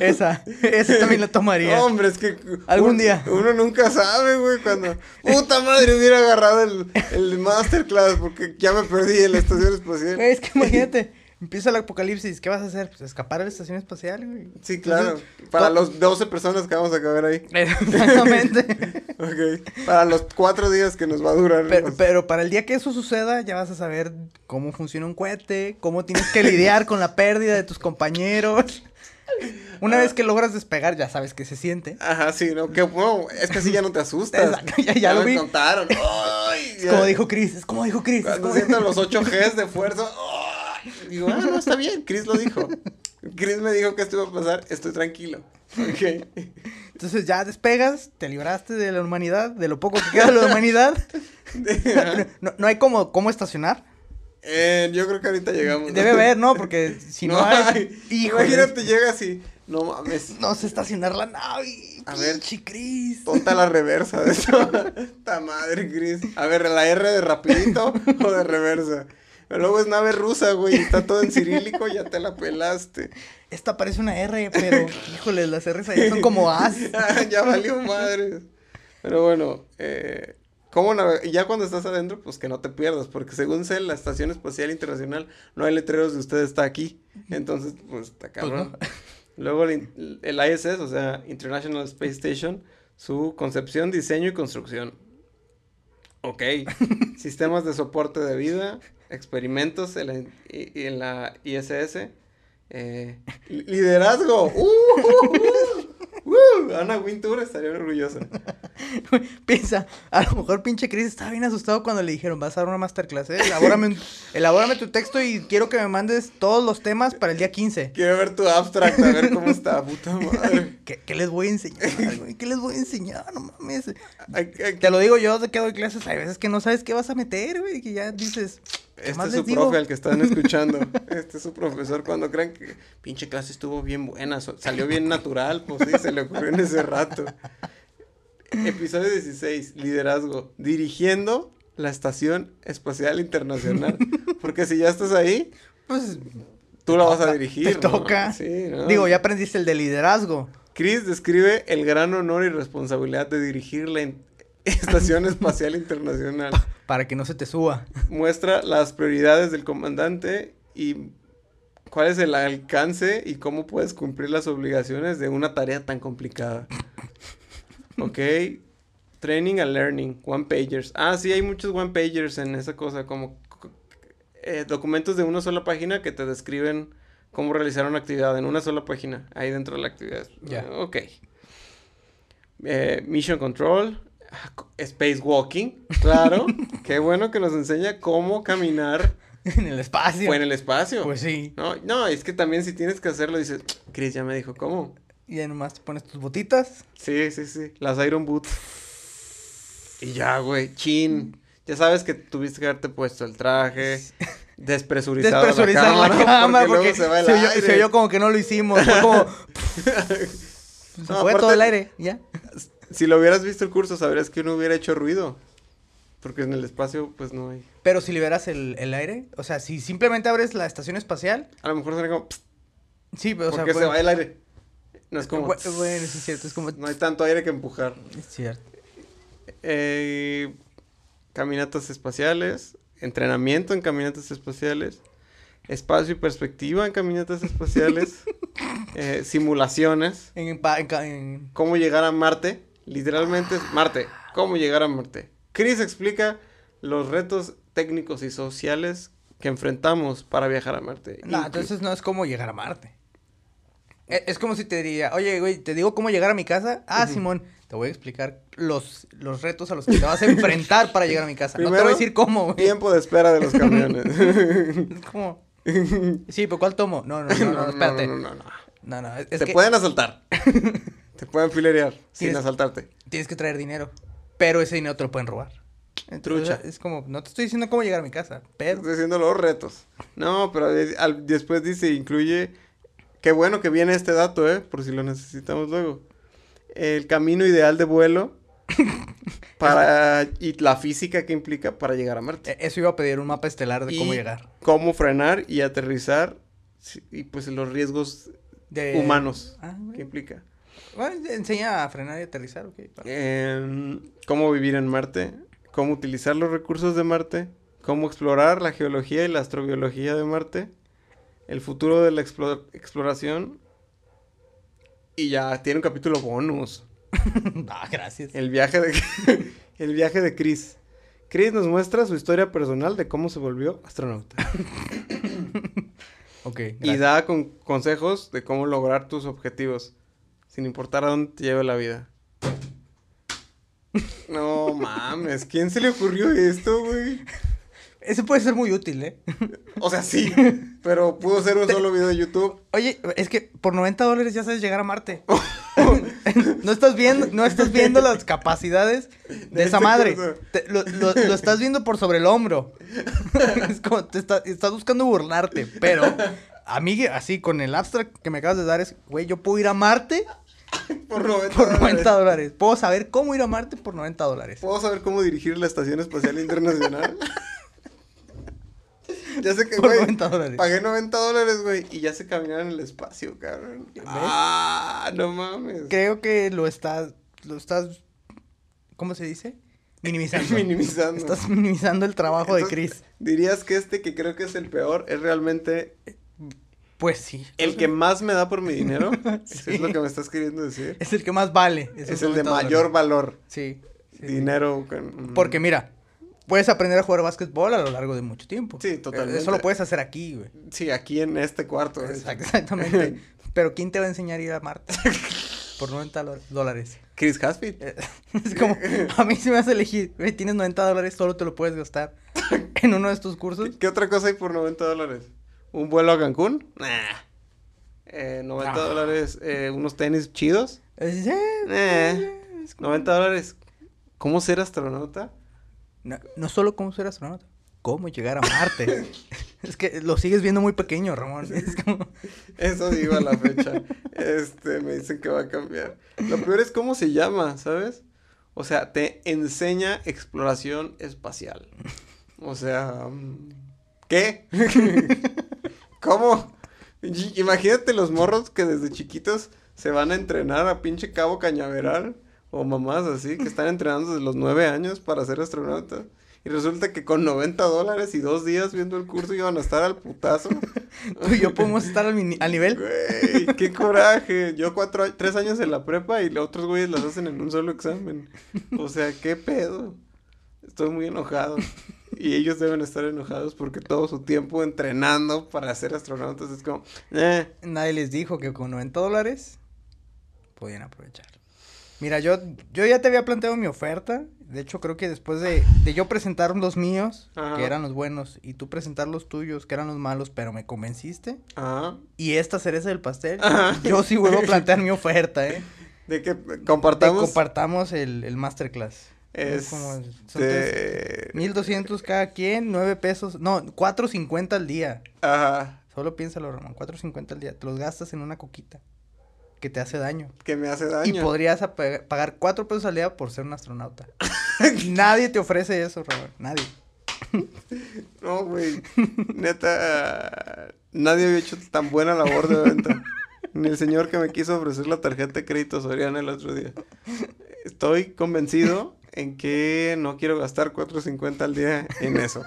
Esa, esa también la tomaría. Hombre, es que... Algún un- día. Uno nunca sabe, güey, cuando... Puta madre, hubiera agarrado el, el masterclass porque ya me perdí en la Estación Espacial. Güey, es que imagínate, empieza el apocalipsis, ¿qué vas a hacer? Pues escapar a la estación espacial, güey. Sí, claro. Entonces, Para los 12 personas que vamos a caber ahí. Exactamente. Ok. Para los cuatro días que nos va a durar. Pero, los- pero para el día que eso suceda, ya vas a saber cómo funciona un cohete, cómo tienes que lidiar con la pérdida de tus compañeros. Una vez que logras despegar, ya sabes qué se siente. Ajá, sí, ¿no? Que, bueno, es que así ya no te asustas. Exacto, ya- ya lo me vi. contaron. ¡Ay! Es Ya. como dijo Chris, es como dijo Chris. Cuando siento los 8 Gs de fuerza. ¡ay! Digo, ah, no, está bien. Chris lo dijo. Chris me dijo que esto iba a pasar. Estoy tranquilo. Ok. Entonces ya despegas, te libraste de la humanidad, de lo poco que queda de la humanidad. No, no hay como cómo estacionar. Eh, yo creo que ahorita llegamos. Debe haber, ¿no? Porque si no, hay. híjole, Imagínate, llegas y. No mames. No sé estacionar la nave. A ver. pinche Chris. Ponta la reversa de eso. Ta madre, Chris. A ver, la R de rapidito o de reversa. Pero luego es nave rusa, güey. Está todo en cirílico, ya te la pelaste. Esta parece una R, pero híjole, las R's ahí son como As. Ya valió madre. Pero bueno, eh, ¿cómo ya cuando estás adentro, pues que no te pierdas, porque según sé, la Estación Espacial Internacional no hay letreros de usted está aquí. Entonces, pues está cabrón. Luego el, ISS, o sea, International Space Station, su concepción, diseño y construcción. Ok. Sistemas de soporte de vida, experimentos en la, en la ISS. eh, li- liderazgo. ¡Uh, uh, uh! Ana Wintour estaría orgullosa. Piensa, a lo mejor pinche Chris estaba bien asustado cuando le dijeron, vas a dar una masterclass, ¿eh? Elabórame, un- elabórame tu texto y quiero que me mandes todos los temas para el día 15. Quiero ver tu abstract, a ver cómo está, puta madre. ¿Qué, qué les voy a enseñar, güey? ¿Qué les voy a enseñar? No mames. Te lo digo yo de que doy clases, hay veces que no sabes qué vas a meter, güey, que ya dices, ¿qué Este es su profe al que están escuchando. Este es su profesor. Cuando crean que pinche clase estuvo bien buena, salió bien natural, pues sí, se le ocurrió en ese rato. Episodio 16, liderazgo. Dirigiendo la Estación Espacial Internacional. Porque si ya estás ahí, Pues, tú la vas a dirigir. te ¿no? toca. Sí, ¿no? digo, ya aprendiste el de liderazgo. Chris describe el gran honor y responsabilidad de dirigir la Estación Espacial Internacional. Para que no se te suba. muestra las prioridades del comandante y cuál es el alcance y cómo puedes cumplir las obligaciones de una tarea tan complicada. Ok. Training and learning, one pagers. Ah, sí, hay muchos one pagers en esa cosa, como eh, documentos de una sola página que te describen cómo realizar una actividad en una sola página, ahí dentro de la actividad. Ya. Ok. Eh, mission control, co- spacewalking, claro. Qué bueno que nos enseña cómo caminar en el espacio. o en el espacio. Pues sí. No, no, es que también si tienes que hacerlo, dices, Chris ya me dijo, ¿cómo? Y ya nomás te pones tus botitas. Sí, sí, sí, las Iron Boots. Y ya, güey, chin. Ya sabes que tuviste que haberte puesto el traje, despresurizado Despresurizar la cámara, cámara porque, porque, luego se va el se, oyó, aire. se oyó como que no lo hicimos. Fue como. se No, fue aparte- todo el aire, ya. Si lo hubieras visto el curso, sabrías que no hubiera hecho ruido. Porque en el espacio, pues no hay. Pero si liberas el, el aire, o sea, si simplemente abres la estación espacial, A lo mejor suena como, "Psst", sí, pero, o sea, porque se bueno, va el aire. No es como, bueno, es cierto, es como, no hay tanto aire que empujar. es cierto. Eh, caminatas espaciales, entrenamiento en caminatas espaciales, espacio y perspectiva en caminatas espaciales, eh, simulaciones, En, en- cómo llegar a Marte, literalmente es Marte, cómo llegar a Marte. Chris explica los retos técnicos y sociales que enfrentamos para viajar a Marte. No, Inclu- entonces no es como llegar a Marte. E- Es como si te diría, oye, güey, te digo cómo llegar a mi casa. Ah, Simón, te voy a explicar los, los retos a los que te vas a enfrentar para llegar a mi casa. no te voy a decir cómo, güey. Tiempo de espera de los camiones. Es como... Sí, pero ¿cuál tomo? No, no, no, no, espérate. no, no, no. No, no, es Te que pueden asaltar. Te pueden filerear sin asaltarte. tienes que traer dinero. Pero ese dinero te lo pueden robar. Trucha. Es como, no te estoy diciendo cómo llegar a mi casa, pero... Estoy diciendo los retos. No, pero al- después dice, incluye... Qué bueno que viene este dato, ¿eh? Por si lo necesitamos luego. El camino ideal de vuelo para... y la física que implica para llegar a Marte. e- Eso iba a pedir un mapa estelar de cómo llegar. Cómo frenar y aterrizar. Y pues los riesgos De... humanos Ah, que implica. Bueno, enseña a frenar y aterrizar, ok. Em, cómo vivir en Marte, cómo utilizar los recursos de Marte, cómo explorar la geología y la astrobiología de Marte, el futuro de la explo- exploración y ya tiene un capítulo bonus, ah, gracias. el viaje de el viaje de Chris. Chris nos muestra su historia personal de cómo se volvió astronauta Ok, y da con- consejos de cómo lograr tus objetivos sin importar a dónde te lleve la vida. No mames, ¿quién se le ocurrió esto, güey? Ese puede ser muy útil, ¿eh? O sea, sí, pero pudo ser un solo video de YouTube. Oye, es que por 90 dólares ya sabes llegar a Marte. no estás viendo, no estás viendo las capacidades de, De esa este madre. Te- lo, lo- lo estás viendo por sobre el hombro. es como, te está- estás buscando burlarte, pero a mí, así, con el abstract que me acabas de dar, es, güey, yo puedo ir a Marte Por 90 por dólares. 90 dólares. Puedo saber cómo ir a Marte por 90 dólares. ¿Puedo saber cómo dirigir la Estación Espacial Internacional? ya sé que, Por güey, 90 dólares. pagué 90 dólares, güey, y ya sé caminar en el espacio, cabrón. ¿Ves? Ah, no mames. Creo que lo estás, lo estás, ¿cómo se dice? Minimizando. Minimizando. Estás minimizando el trabajo de Chris. Dirías que este, que creo que es el peor, es realmente Pues sí. el que más me da por mi dinero. Eso Sí. es lo que me estás queriendo decir. Es el que más vale. Es el de 90 mayor valor. Sí. Dinero. con- Porque mira, puedes aprender a jugar básquetbol a lo largo de mucho tiempo. Sí, totalmente. Eso lo puedes hacer aquí, güey. Sí, aquí en este cuarto. Exact- Exactamente. Pero ¿quién te va a enseñar a ir a Marte? por 90 dólar- dólares. Chris Hadfield. Eh, Es como, a mí si me vas a elegir, güey, tienes 90 dólares, solo te lo puedes gastar en uno de estos cursos. ¿Qué otra cosa hay por 90 dólares? ¿Un vuelo a Cancún? Nah. Eh, 90 Ah. dólares, eh, unos tenis chidos. Eh, Eh, 90 dólares. ¿Cómo ser astronauta? No, no solo cómo ser astronauta, cómo llegar a Marte. es que lo sigues viendo muy pequeño, Ramón. Es como... Eso digo a la fecha. Este, me dicen que va a cambiar. Lo peor es cómo se llama, ¿sabes? O sea, te enseña exploración espacial. O sea, mm, ¿qué? ¿Cómo? Imagínate los morros que desde chiquitos se van a entrenar a pinche Cabo Cañaveral o mamás así, que están entrenando desde los nueve años para ser astronautas. Y resulta que con 90 dólares y dos días viendo el curso iban a estar al putazo. Tú y yo podemos estar al, nivel. Güey, qué coraje. Yo cuatro, tres años en la prepa y los otros güeyes las hacen en un solo examen. O sea, qué pedo. Estoy muy enojado. Y ellos deben estar enojados porque todo su tiempo entrenando para ser astronautas es como, eh, Nadie les dijo que con 90 dólares podían aprovechar. Mira, yo, yo ya te había planteado mi oferta. De hecho, creo que después de, de yo presentar los míos, Ajá. que eran los buenos, y tú presentar los tuyos, que eran los malos, pero me convenciste. ajá. Y esta cereza del pastel, Ajá. yo sí vuelvo a plantear mi oferta, ¿eh? De que compartamos. compartamos el, el masterclass. Es como- son de... 1200 cada quien, 9 pesos. No, 4.50 al día. Ajá. Solo piénsalo, Ramón. 4.50 al día. Te los gastas en una coquita. Que te hace daño. Que me hace Y daño. podrías apa- pagar 4 pesos al día por ser un astronauta. Nadie te ofrece eso, Ramón. Nadie. No, güey. Neta, nadie había hecho tan buena labor de venta. Ni el señor que me quiso ofrecer la tarjeta de crédito Soriana el otro día. Estoy convencido en que no quiero gastar 4.50 al día en eso.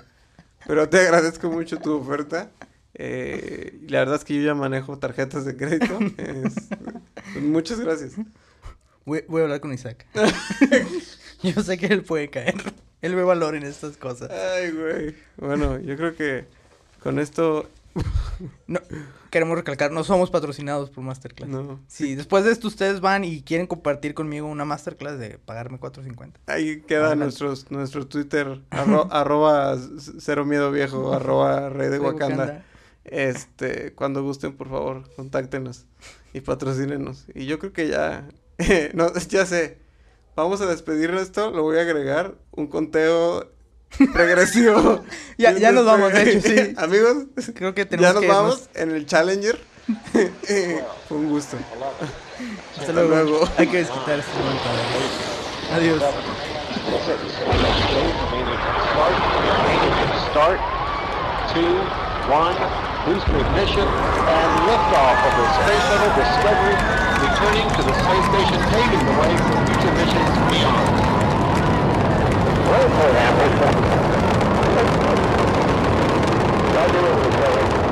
Pero te agradezco mucho tu oferta. Eh, la verdad es que yo ya manejo tarjetas de crédito. Es- muchas gracias. Voy, voy a hablar con Isaac. Yo sé que él puede caer. Él ve valor en estas cosas. Ay, güey. Bueno, yo creo que con esto... No, queremos recalcar, no somos patrocinados por Masterclass. No. Si después de esto ustedes van y quieren compartir conmigo una Masterclass de pagarme 4.50. Ahí queda Adelante. nuestros, nuestro Twitter, arro- arroba cero miedo viejo, arroba rey de. Wakanda. Este, cuando gusten, por favor, contáctenos y patrocínenos. Y yo creo que ya, no, ya sé, vamos a despedir esto, lo voy a agregar, un conteo regresivo. Ya- ya nos vamos, de hecho, sí. Amigos, Creo que tenemos ya nos que vamos en el Challenger. Eh, Fue un gusto. Hasta, Hasta luego. luego. Hay que desquitar este momento. Adiós. Start. Two, one, boost ignition, and liftoff of the Space Shuttle Discovery, returning to the space station, paving the way for future missions beyond. Roll for that. Roger, Roger.